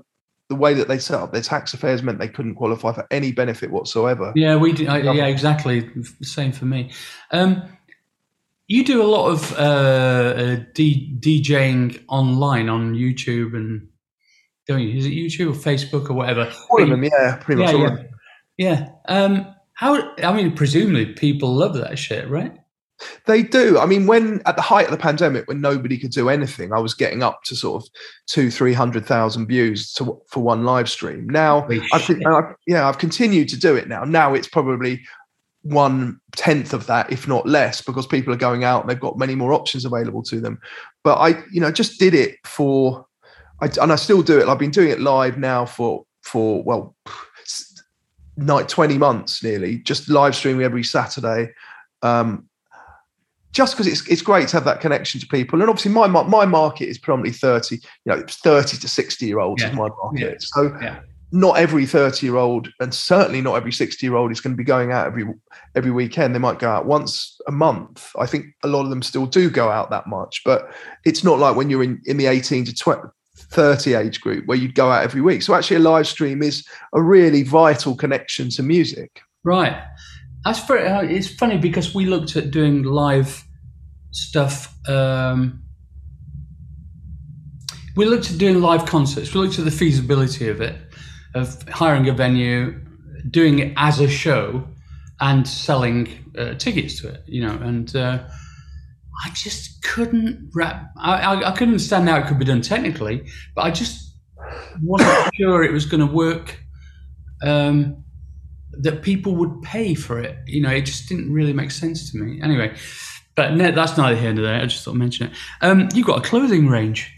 the way that they set up their tax affairs meant they couldn't qualify for any benefit whatsoever. Yeah, we do. I, yeah, exactly. Same for me. Um, you do a lot of uh, uh, D- DJing online on YouTube and don't you? Is it YouTube or Facebook or whatever? All of them, yeah, pretty much Yeah, all yeah. of them. Yeah. Um, how? I mean, presumably people love that shit, right? They do. I mean, when at the height of the pandemic, when nobody could do anything, I was getting up to sort of two, three hundred thousand views to, for one live stream. Now, I've. I've, yeah, I've continued to do it now. Now it's probably one tenth of that, if not less, because people are going out and they've got many more options available to them. But I, you know, just did it for, I, and I still do it. I've been doing it live now for for well, night twenty months nearly, just live streaming every Saturday. Um, just because it's it's great to have that connection to people, and obviously my my market is predominantly thirty, you know, thirty to sixty year olds Yeah. is my market. Yeah. So Yeah. not every 30 year old and certainly not every 60 year old is going to be going out every every weekend they might go out once a month i think a lot of them still do go out that much but it's not like when you're in in the 18 to 20 30 age group where you'd go out every week so actually a live stream is a really vital connection to music Right. That's very, uh, it's funny because we looked at doing live stuff. Um, we looked at doing live concerts. We looked at the feasibility of it, of hiring a venue, doing it as a show, and selling uh, tickets to it. You know, and uh, I just couldn't wrap. I, I, I couldn't understand how it could be done technically, but I just wasn't sure it was going to work. Um, that people would pay for it. You know, it just didn't really make sense to me. Anyway, but that's neither here nor there. I just thought I'd mention it. Um, you've got a clothing range.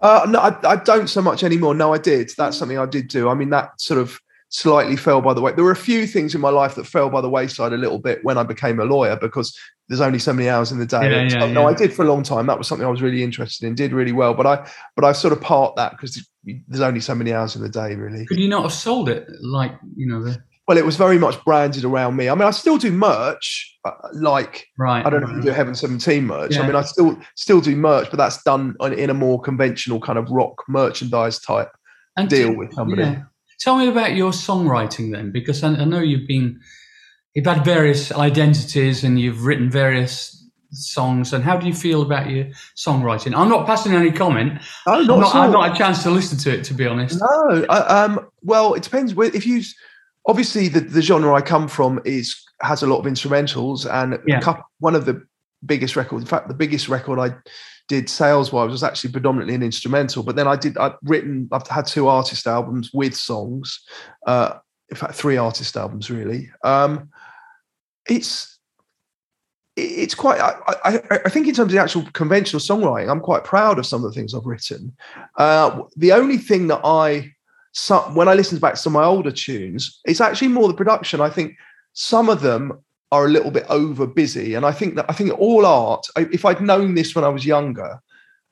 Uh, no, I, I don't so much anymore. No, I did. That's something I did do. I mean, that sort of slightly fell by the way. There were a few things in my life that fell by the wayside a little bit when I became a lawyer because there's only so many hours in the day. Yeah, And yeah, No. I did for a long time. That was something I was really interested in. Did really well, but I but I sort of part that because there's only so many hours in the day, really. Could you not have sold it like you know the Well, it was very much branded around me. I mean, I still do merch, uh, like right? I don't know if you do Heaven 17 merch. Yeah. I mean, I still still do merch, but that's done in a more conventional kind of rock merchandise type And deal t- with somebody. yeah. Tell me about your songwriting then, because I, I know you've been you've had various identities and you've written various songs. And how do you feel about your songwriting? I'm not passing any comment. I've not, not. I've not had a chance to listen to it, to be honest. No, I, um, well, it depends. If you obviously the, the genre I come from is has a lot of instrumentals, and Yeah. a couple, one of the biggest records. In fact, the biggest record I did sales wise was actually predominantly an instrumental. But then I did I've written I've had two artist albums with songs. Uh, in fact, three artist albums really. Um, it's it's quite. I, I, I think in terms of the actual conventional songwriting, I'm quite proud of some of the things I've written. Uh, the only thing that I, some, when I listen back to some of my older tunes, it's actually more the production. I think some of them are a little bit over busy, and I think that I think all art. If I'd known this when I was younger,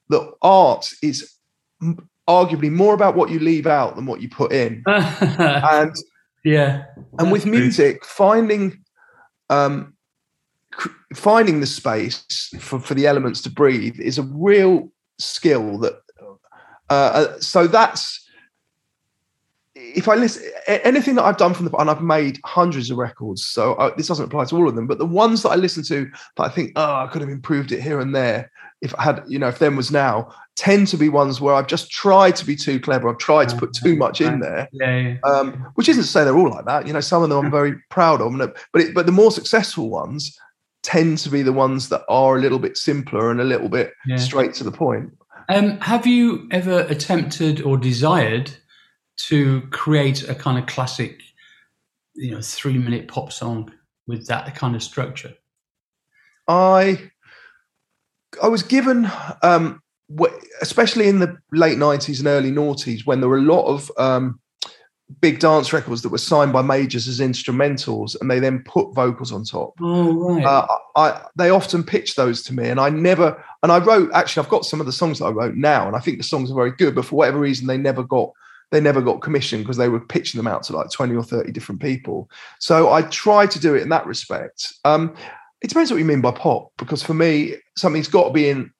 that art is arguably more about what you leave out than what you put in, [laughs] and yeah. and with music finding um finding the space for, for the elements to breathe is a real skill that uh, uh, so that's if I listen anything that I've done from the and I've made hundreds of records, so uh, this doesn't apply to all of them, but the ones that I listen to that I think, oh, I could have improved it here and there. If I had, you know, if them was now, tend to be ones where I've just tried to be too clever. I've tried to put too much in there, Yeah, yeah. um, which isn't to say they're all like that. You know, some of them I'm very proud of, but it, but the more successful ones tend to be the ones that are a little bit simpler and a little bit Yeah. straight to the point. Um, have you ever attempted or desired to create a kind of classic, you know, three minute pop song with that kind of structure? I I was given, um, especially in the late nineties and early noughties, when there were a lot of um, big dance records that were signed by majors as instrumentals, and they then put vocals on top. Oh right. Uh, I they often pitched those to me, and I never. And I wrote actually, I've got some of the songs that I wrote now, and I think the songs are very good. But for whatever reason, they never got they never got commissioned because they were pitching them out to like twenty or thirty different people. So I tried to do it in that respect. Um, it depends what you mean by pop, because for me, something's got to be in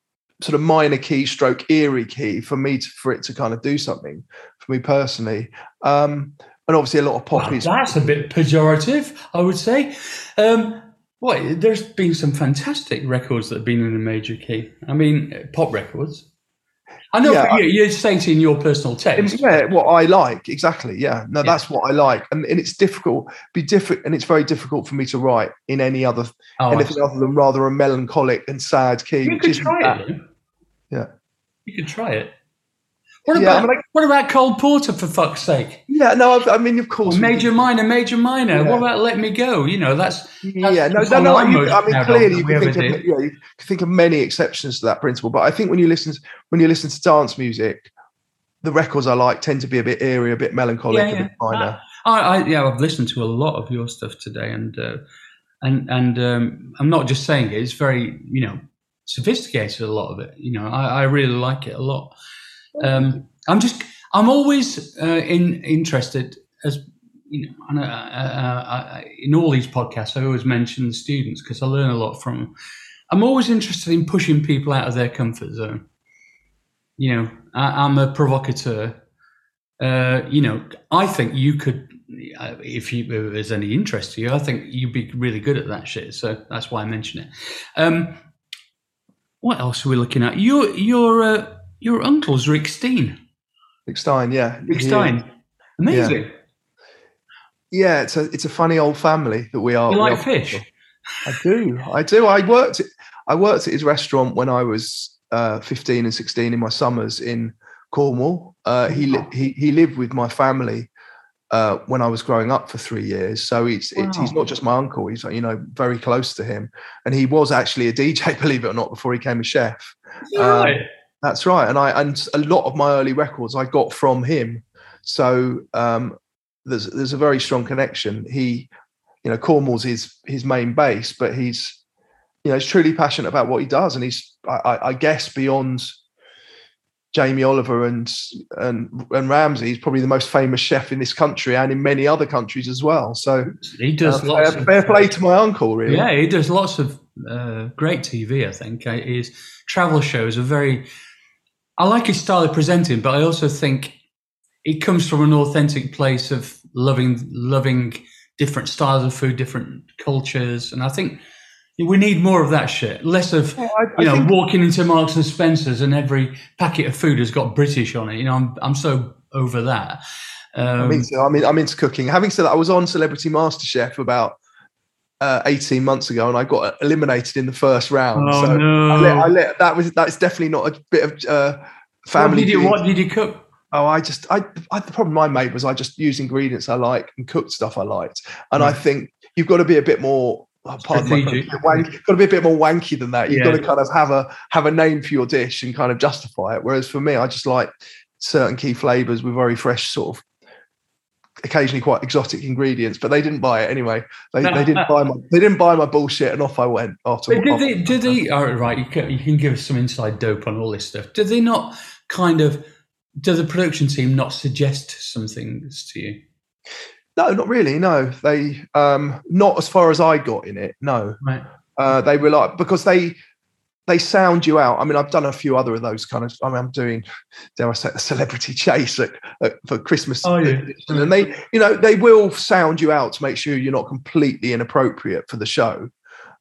sort of minor key stroke eerie key for me to, for it to kind of do something for me personally. Um, and obviously a lot of pop Wow, is that's a bit pejorative, I would say. Um, what? There's been some fantastic records that have been in a major key. I mean, pop records. I know Yeah, you, you're stating your personal taste. yeah, what I like exactly. Yeah, no, that's what I like, and, and it's difficult, be different, and it's very difficult for me to write in any other Oh, anything other than rather a melancholic and sad key. you could try it. Yeah. You could try it. What Yeah, about like- what about Cole Porter for fuck's sake? Yeah, no, I mean, of course, Major minor, major minor. Yeah. What about Let Me Go? You know, that's Yeah, no, no, no. You, I mean, clearly, you can, think of, yeah, you can think of many exceptions to that principle. But I think when you listen, to, when you listen to dance music, the records I like tend to be a bit eerie, a bit melancholic, Yeah, a bit minor. I, I yeah, I've listened to a lot of your stuff today, and uh, and and um, I'm not just saying it; it's very you know sophisticated. A lot of it, you know, I, I really like it a lot. Um, I'm just I'm always uh, in interested as you know, uh, uh, uh, in all these podcasts, I always mention the students because I learn a lot from them. I'm always interested in pushing people out of their comfort zone. You know, I, I'm a provocateur. Uh, you know, I think you could, if, you, if there's any interest to you, I think you'd be really good at that shit. So that's why I mention it. Um, what else are we looking at? Your your uh, your uncle's Rick Stein. Rick Stein, yeah, Rick Yeah. Stein. Amazing. Yeah, it's a it's a funny old family that we are. You like fish? I do. I do. I worked. At, I worked at his restaurant when I was uh, 15 and 16 in my summers in Cornwall. Uh, he li- he he lived with my family uh, when I was growing up for three years. So it's, it's he's not just my uncle. He's you know very close to him, and he was actually a DJ, [laughs] believe it or not, before he became a chef. Um, Right. That's right, and I and a lot of my early records I got from him. So um, there's there's a very strong connection. He, you know, Cornwall's his his main base, but he's you know he's truly passionate about what he does, and he's I, I, I guess beyond Jamie Oliver and and and Ramsay, he's probably the most famous chef in this country and in many other countries as well. So he does uh, lots fair, of fair play to my uncle, really. Yeah, he does lots of uh, great TV. I think uh, his travel shows are very. I like his style of presenting, but I also think it comes from an authentic place of loving loving different styles of food, different cultures, and I think we need more of that shit. Less of I, I you know think- walking into Marks and Spencers and every packet of food has got British on it. You know, I'm I'm so over that. Um, I mean, into, I'm, in, I'm into cooking. Having said that, I was on Celebrity MasterChef about uh, 18 months ago, and I got eliminated in the first round. oh so no! I let, I let, that was that's definitely not a bit of uh, what family. did you. What did you cook? Oh, I just I, I the problem I made was I just used ingredients I like and cooked stuff I liked, and I think you've got to be a bit more. oh, pardon my Strategic. Wank, got to be a bit more wanky than that. You've Yeah. got to kind of have a have a name for your dish and kind of justify it. Whereas for me, I just like certain key flavors with very fresh sort of occasionally quite exotic ingredients, but they didn't buy it anyway. They, they didn't [laughs] buy my they didn't buy my bullshit, and off I went. After, did after- they? Did they? Oh, right, you can, you can give us some inside dope on all this stuff. Did they not kind of? Did the production team not suggest some things to you? No, not really. No, they um, not as far as I got in it. No, Right. uh, they rely because they they sound you out. I mean, I've done a few other of those kind of. I mean, I'm doing, dare I say, a celebrity [laughs] chase at, at, for Christmas, Oh, yeah. and they, you know, they will sound you out to make sure you're not completely inappropriate for the show.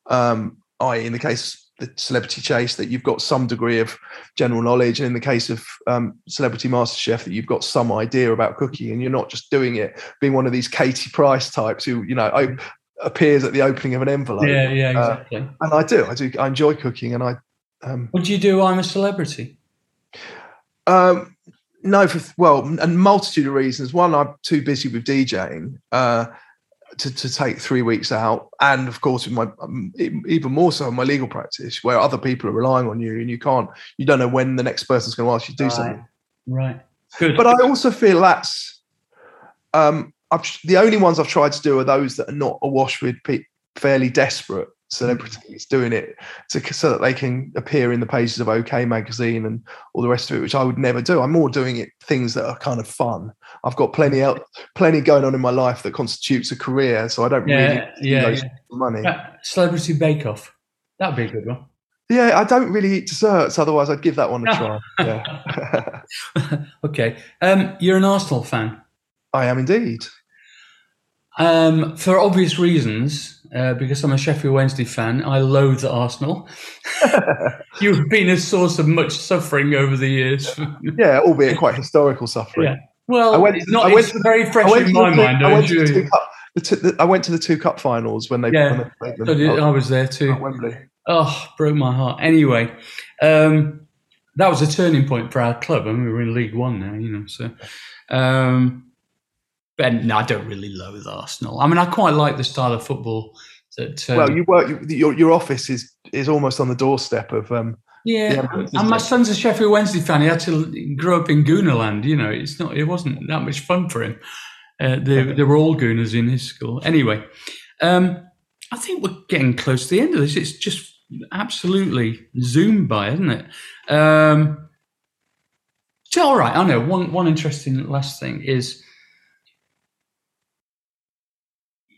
Um, I, in the case the celebrity chase, that you've got some degree of general knowledge, and in the case of um, Celebrity MasterChef, that you've got some idea about cooking, and you're not just doing it being one of these Katie Price types who, you know, appears at the opening of an envelope. Yeah, yeah, Uh, exactly. and I do, I do, I enjoy cooking, and I. Um, what do you do? I'm a celebrity. Um, no, for well, and multitude of reasons. One, I'm too busy with DJing, uh, to, to take three weeks out, and of course, my um, even more so in my legal practice, where other people are relying on you, and you can't, you don't know when the next person's going to ask you to do Right. something. Right. Good. But I also feel that's um, I've, the only ones I've tried to do are those that are not awash with pe- fairly desperate celebrities doing it to, so that they can appear in the pages of OK magazine and all the rest of it, which I would never do. I'm more doing it things that are kind of fun. I've got plenty out, plenty going on in my life that constitutes a career, so I don't really yeah, do yeah, yeah. money. Uh, Celebrity Bake Off. That'd be a good one. Yeah, I don't really eat desserts, otherwise I'd give that one a try. [laughs] yeah, [laughs] okay. Um, you're an Arsenal fan. I am indeed. Um, for obvious reasons, uh, because I'm a Sheffield Wednesday fan, I loathe Arsenal. [laughs] You've been a source of much suffering over the years. Yeah, albeit quite historical suffering. Yeah. Well, I went it's to- not. I went it's to- very fresh I went in my the mind. I I went to the two cup. The two, the, I went to the two cup finals when they, Yeah. when they So did, I was there too. at Wembley. Oh, broke my heart. Anyway, um, that was a turning point for our club, and we were in League One now, you know. So, um, but no, I don't really loathe Arsenal. I mean, I quite like the style of football that. Um, Well, you work. You, your your office is is almost on the doorstep of. Um, yeah, yeah, and my son's a Sheffield Wednesday fan. He had to grow up in Goonerland. You know, it's not. It wasn't that much fun for him. Uh, they, they were all Gooners in his school. Anyway, um, I think we're getting close to the end of this. It's just absolutely zoomed by, isn't it? Um, so, all right, I know one one interesting last thing is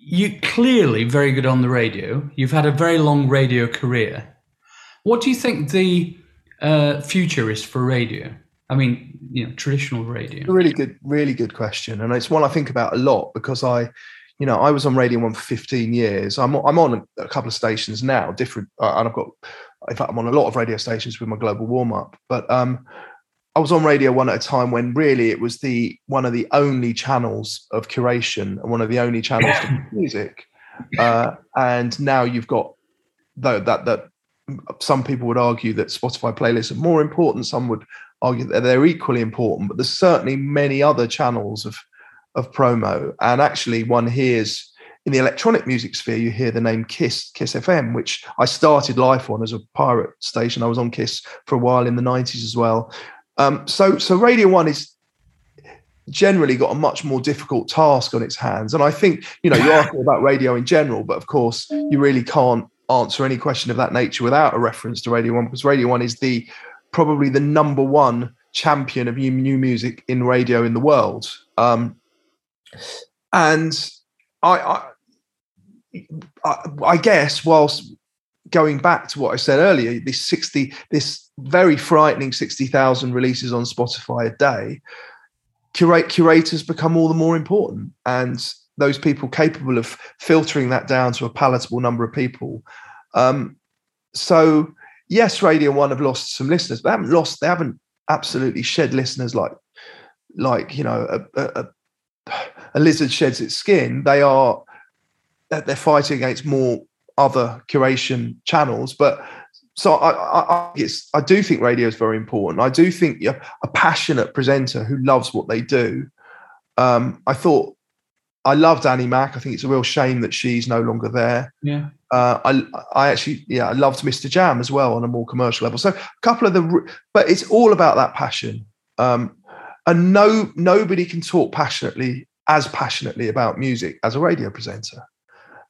you clearly very good on the radio. You've had a very long radio career. What do you think the uh, future is for radio? I mean, you know, traditional radio. really good, really good question, and it's one I think about a lot because I, you know, I was on Radio One for 15 years. I'm I'm on a, a couple of stations now, different, uh, and I've got, in fact, I'm on a lot of radio stations with my global warm up. But um, I was on Radio One at a time when really it was the one of the only channels of curation and one of the only channels of [laughs] music. Uh, and now you've got though that that some people would argue that Spotify playlists are more important. Some would argue that they're equally important, but there's certainly many other channels of of promo. And actually, one hears in the electronic music sphere, you hear the name Kiss, Kiss FM, which I started life on as a pirate station. I was on Kiss for a while in the 90s as well. Um, so, so Radio One is generally got a much more difficult task on its hands. And I think, you know, you're asking about radio in general, but of course, you really can't answer any question of that nature without a reference to Radio One, because Radio One is the probably the number one champion of new, new music in radio in the world. Um, and I, I, I, I guess, whilst going back to what I said earlier, this 60, this very frightening 60,000 releases on Spotify a day, curate curators become all the more important. And those people capable of filtering that down to a palatable number of people. Um, so yes, Radio One have lost some listeners, but they haven't lost, they haven't absolutely shed listeners like like you know a, a, a lizard sheds its skin. They are they're fighting against more other curation channels, but so I, I, I, it's, I do think radio is very important. I do think yeah, a passionate presenter who loves what they do. Um, I thought I loved Annie Mac. I think it's a real shame that she's no longer there. Yeah. Uh, I I actually yeah I loved Mr. Jam as well on a more commercial level. So a couple of the but it's all about that passion. Um, and no nobody can talk passionately as passionately about music as a radio presenter.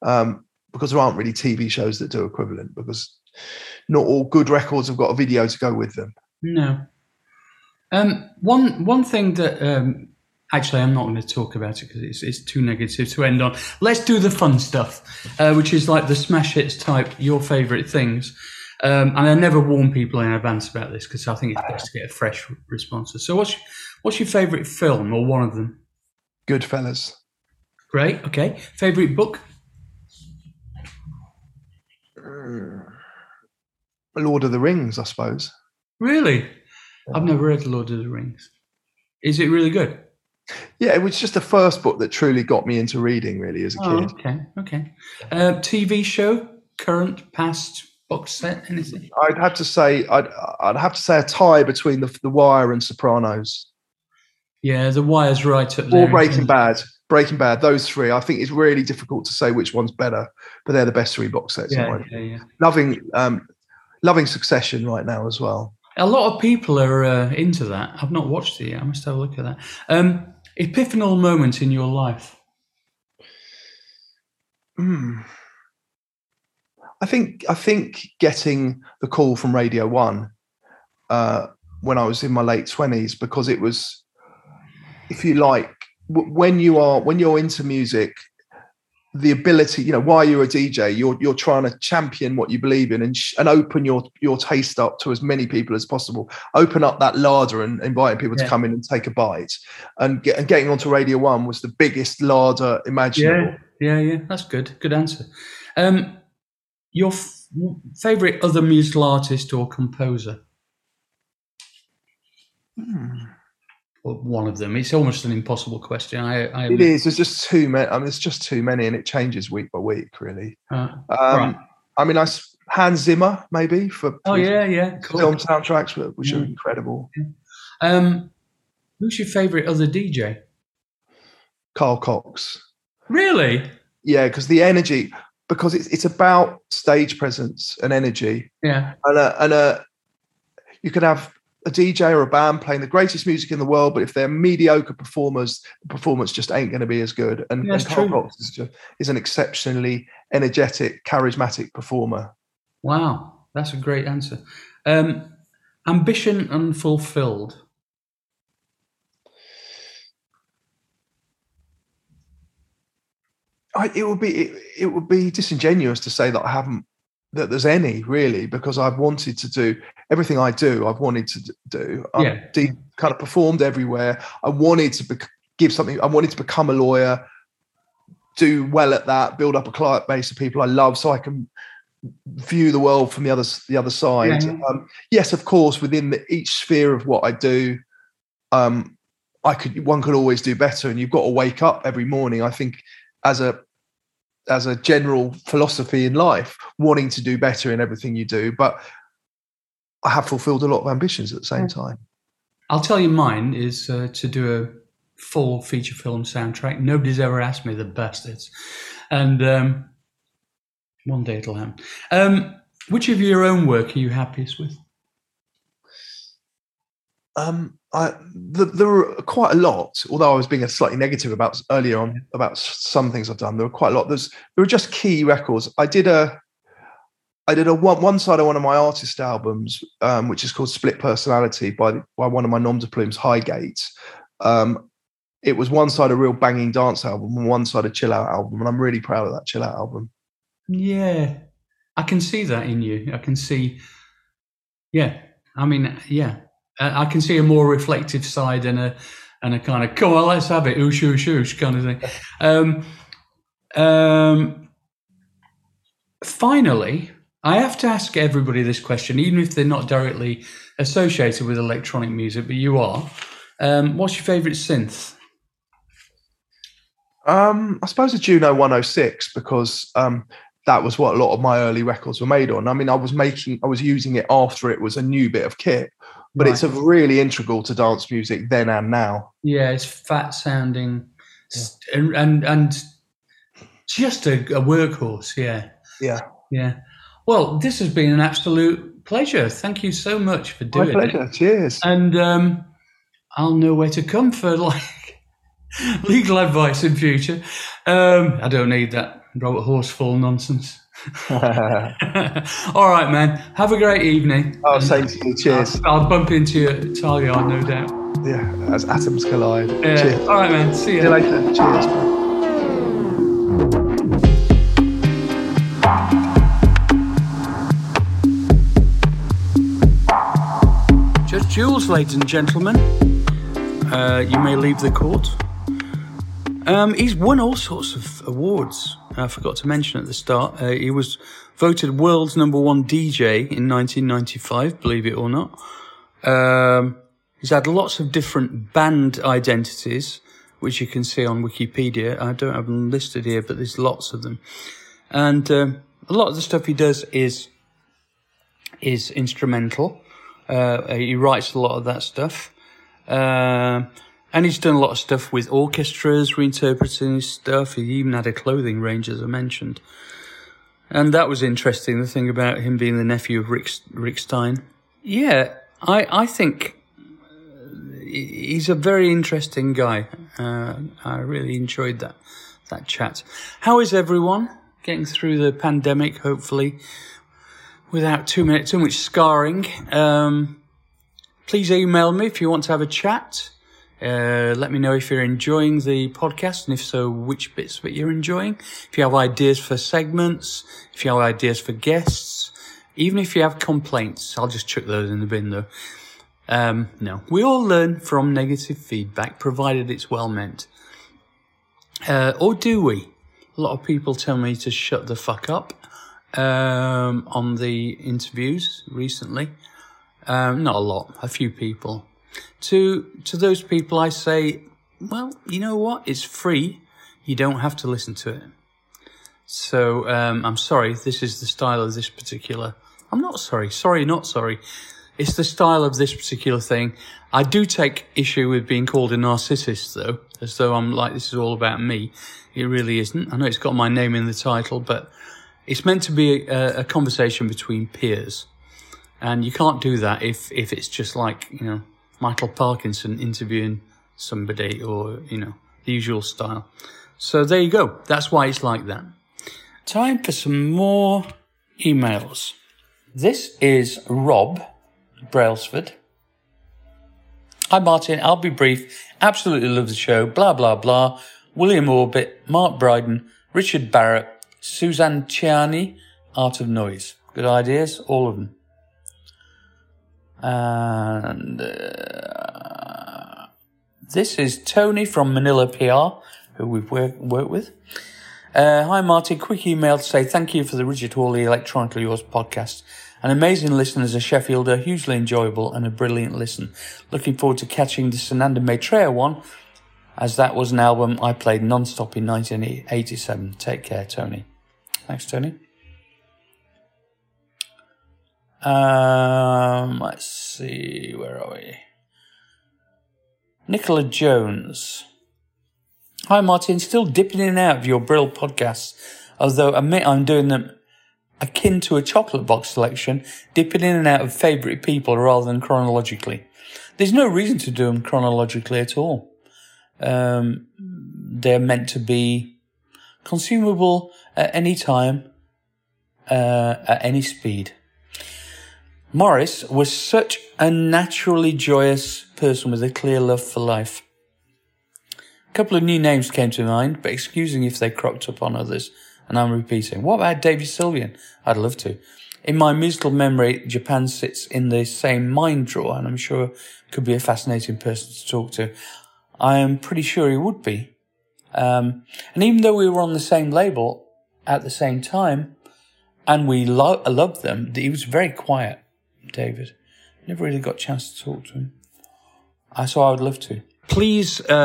Um, because there aren't really TV shows that do equivalent because not all good records have got a video to go with them. No. Um, one one thing that um, actually I'm not going to talk about it because it's, it's too negative to end on. Let's do the fun stuff, uh, which is like the smash hits type, your favourite things. Um, and I never warn people in advance about this because I think it's best to get a fresh response. So, what's what's your favourite film or one of them? Goodfellas. Great. Okay. Favourite book? Lord of the Rings, I suppose. Really? I've never read Lord of the Rings. Is it really good? Yeah, it was just the first book that truly got me into reading, really, as a Oh, kid. okay. Okay. Uh, TV show, current, past, box set, anything? I'd have to say I'd I'd have to say a tie between the The Wire and Sopranos. Yeah, The Wire's right up there. Or Breaking Bad. Breaking Bad. Those three. I think it's really difficult to say which one's better, but they're the best three box sets. Yeah, yeah, yeah. Loving, um, loving Succession right now as well. A lot of people are uh, into that. I've not watched it yet. I must have a look at that. Um, epiphanal moment in your life. Hmm. I think I think getting the call from Radio One uh, when I was in my late twenties because it was, if you like, when you are when you're into music, the ability, you know, while you're a DJ, you're you're trying to champion what you believe in and sh- and open your your taste up to as many people as possible. Open up that larder and inviting people Yeah. to come in and take a bite. And, get, and getting onto Radio One was the biggest larder imaginable. Yeah, yeah, yeah. That's good. Good answer. Um, your f- favorite other musical artist or composer? Hmm. One of them. It's almost an impossible question. I, I It is. There's just too many. I mean, there's just too many, and it changes week by week, really. Uh, Um, Right. I mean, I Hans Zimmer maybe for oh yeah, yeah. Cool. film soundtracks, wh- which are Yeah. incredible. Um, who's your favorite other DJ? Carl Cox. Really? Yeah, because the energy, because it's it's about stage presence and energy, Yeah. and a, and a you can have a DJ or a band playing the greatest music in the world, but if they're mediocre performers, the performance just ain't going to be as good. And, Yeah, and Carl. Cox is, just, is an exceptionally energetic, charismatic performer. Wow, that's a great answer. Um, ambition unfulfilled. I, it would be it, it would be disingenuous to say that I haven't that there's any really because I've wanted to do everything I do. I've wanted to do. I've Yeah. de- kind of performed everywhere. I wanted to bec- give something. I wanted to become a lawyer, do well at that, build up a client base of people I love, so I can view the world from the other the other side. Yeah. Um, yes, of course, within the, each sphere of what I do, um, I could one could always do better, and you've got to wake up every morning. I think as a as a general philosophy in life, wanting to do better in everything you do, but I have fulfilled a lot of ambitions at the same time. I'll tell you, mine is uh, to do a full feature film soundtrack. Nobody's ever asked me, the bastards. And um, one day it'll happen. Um, which of your own work are you happiest with? Um, I, the, there were quite a lot, although I was being slightly negative about earlier on about some things I've done. There were quite a lot. There's there were just key records. I did a I did a one, one side of one of my artist albums, um, which is called Split Personality by by one of my nom de plumes, Highgate. Um, it was one side a real banging dance album and one side a chill out album, and I'm really proud of that chill out album. Yeah, I can see that in you. I can see, yeah. I mean, yeah, I I can see a more reflective side and a and a kind of come on, let's have it, oosh oosh oosh kind of thing. [laughs] Um, um, finally, I have to ask everybody this question, even if they're not directly associated with electronic music, but you are. Um, what's your favourite synth? Um, I suppose a Juno 106 because um, that was what a lot of my early records were made on. I mean, I was making, I was using it after it was a new bit of kit, but it's a really integral to dance music then and now. Yeah, it's fat sounding, s- and and, and just a, a workhorse. Yeah, Yeah, yeah. Well, this has been an absolute pleasure. Thank you so much for doing it. pleasure. Cheers. And um, I'll know where to come for [laughs] like legal advice in future. Um, I don't need that Robert Horsefall nonsense. [laughs] All right, man. Have a great evening. oh, same to you. Cheers. I'll, I'll bump into you at Talia, no doubt. Yeah, as atoms collide. Yeah. Cheers. All right, man. See See you. you later. Cheers. Judge Jules, ladies and gentlemen, uh, you may leave the court. Um, he's won all sorts of awards. I forgot to mention at the start. Uh, he was voted world's number one DJ in 1995, believe it or not. Um, he's had lots of different band identities, which you can see on Wikipedia. I don't have them listed here, but there's lots of them. And um, a lot of the stuff he does is is instrumental. Uh, he writes a lot of that stuff. Um And he's done a lot of stuff with orchestras, reinterpreting his stuff. He even had a clothing range, as I mentioned. And that was interesting, the thing about him being the nephew of Rick, Rick Stein. Yeah, I, I think he's a very interesting guy. Uh, I really enjoyed that, that chat. How is everyone? Getting through the pandemic, hopefully, without too, many, too much scarring. Um, please email me if you want to have a chat. Uh, let me know if you're enjoying the podcast and if so, which bits of it you're enjoying. If you have ideas for segments, if you have ideas for guests, even if you have complaints, I'll just chuck those in the bin though. Um, no, we all learn from negative feedback, provided it's well meant. Uh, or do we? A lot of people tell me to shut the fuck up um, on the interviews recently. Um, not a lot, a few people. To to those people, I say, well, you know what? It's free. You don't have to listen to it. So um, I'm sorry. This is the style of this particular. I'm not sorry. Sorry, not sorry. It's the style of this particular thing. I do take issue with being called a narcissist, though, as though I'm like this is all about me. It really isn't. I know it's got my name in the title, but it's meant to be a, a conversation between peers. And you can't do that if, if it's just like, you know, Michael Parkinson interviewing somebody or, you know, the usual style. So there you go. That's why it's like that. Time for some more emails. This is Rob Brailsford. Hi Martyn, I'll be brief. Absolutely love the show. Blah, blah, blah. William Orbit, Mark Brydon, Richard Barrett, Suzanne Ciani, Art of Noise. Good ideas, all of them. And uh, this is Tony from Manila PR, who we've work, worked with. Uh, hi, Martyn. Quick email to say thank you for the Richard Hawley Electronically Yours podcast. An amazing listen as a Sheffielder, hugely enjoyable and a brilliant listen. Looking forward to catching the Sananda Maitreya one, as that was an album I played non-stop in 1987. Take care, Tony. Thanks, Tony. Um, let's see, where are we? Nicola Jones. Hi, Martyn. Still dipping in and out of your Brill podcasts, although admit I'm doing them akin to a chocolate box selection, dipping in and out of favourite people rather than chronologically. There's no reason to do them chronologically at all. Um, they're meant to be consumable at any time, uh, at any speed. Morris was such a naturally joyous person with a clear love for life. A couple of new names came to mind, but excusing if they cropped up on others, and I'm repeating. What about David Sylvian? I'd love to. In my musical memory, Japan sits in the same mind drawer, and I'm sure could be a fascinating person to talk to. I am pretty sure he would be. Um, and even though we were on the same label at the same time, and we lo- loved them, he was very quiet. David. Never really got a chance to talk to him. I so I would love to. Please uh,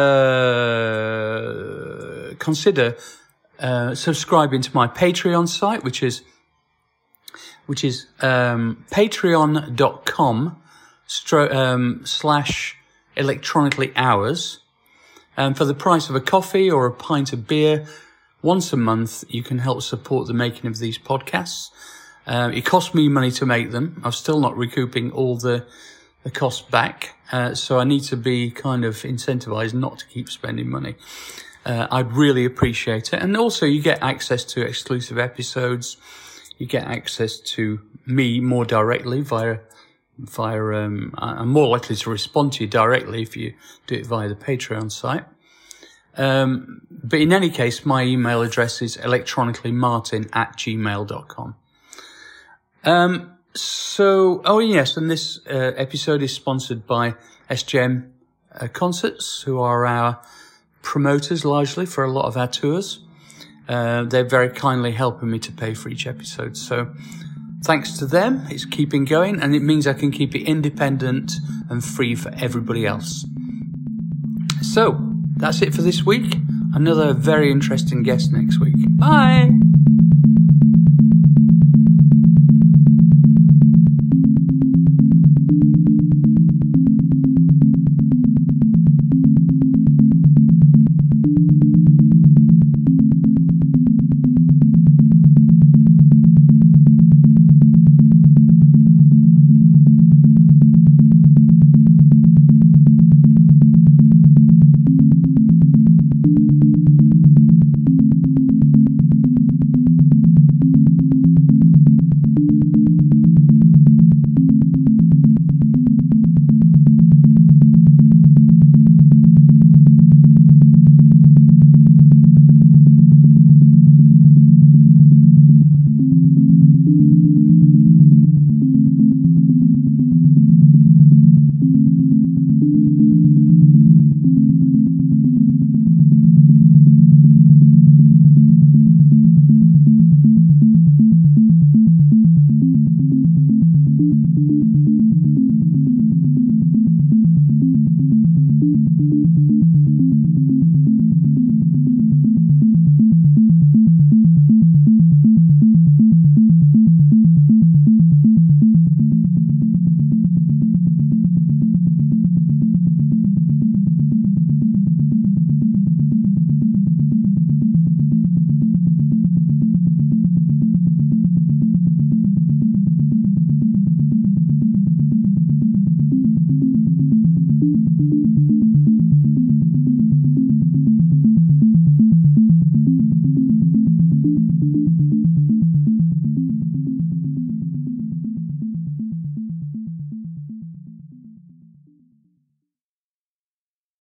consider uh, subscribing to my Patreon site, which is which is um, patreon.com stro- um, slash electronically yours. And for the price of a coffee or a pint of beer, once a month, you can help support the making of these podcasts. Uh, it cost me money to make them. I'm still not recouping all the the costs back, uh, so I need to be kind of incentivized not to keep spending money. Uh, I'd really appreciate it, and also you get access to exclusive episodes. You get access to me more directly via via. Um, I'm more likely to respond to you directly if you do it via the Patreon site. Um, but in any case, my email address is electronicallymartyn at gmail.com. Um, so, oh yes, and this uh, episode is sponsored by SJM uh, Concerts, who are our promoters largely for a lot of our tours. Uh, they're very kindly helping me to pay for each episode. So, thanks to them, it's keeping going, and it means I can keep it independent and free for everybody else. So, that's it for this week. Another very interesting guest next week. Bye!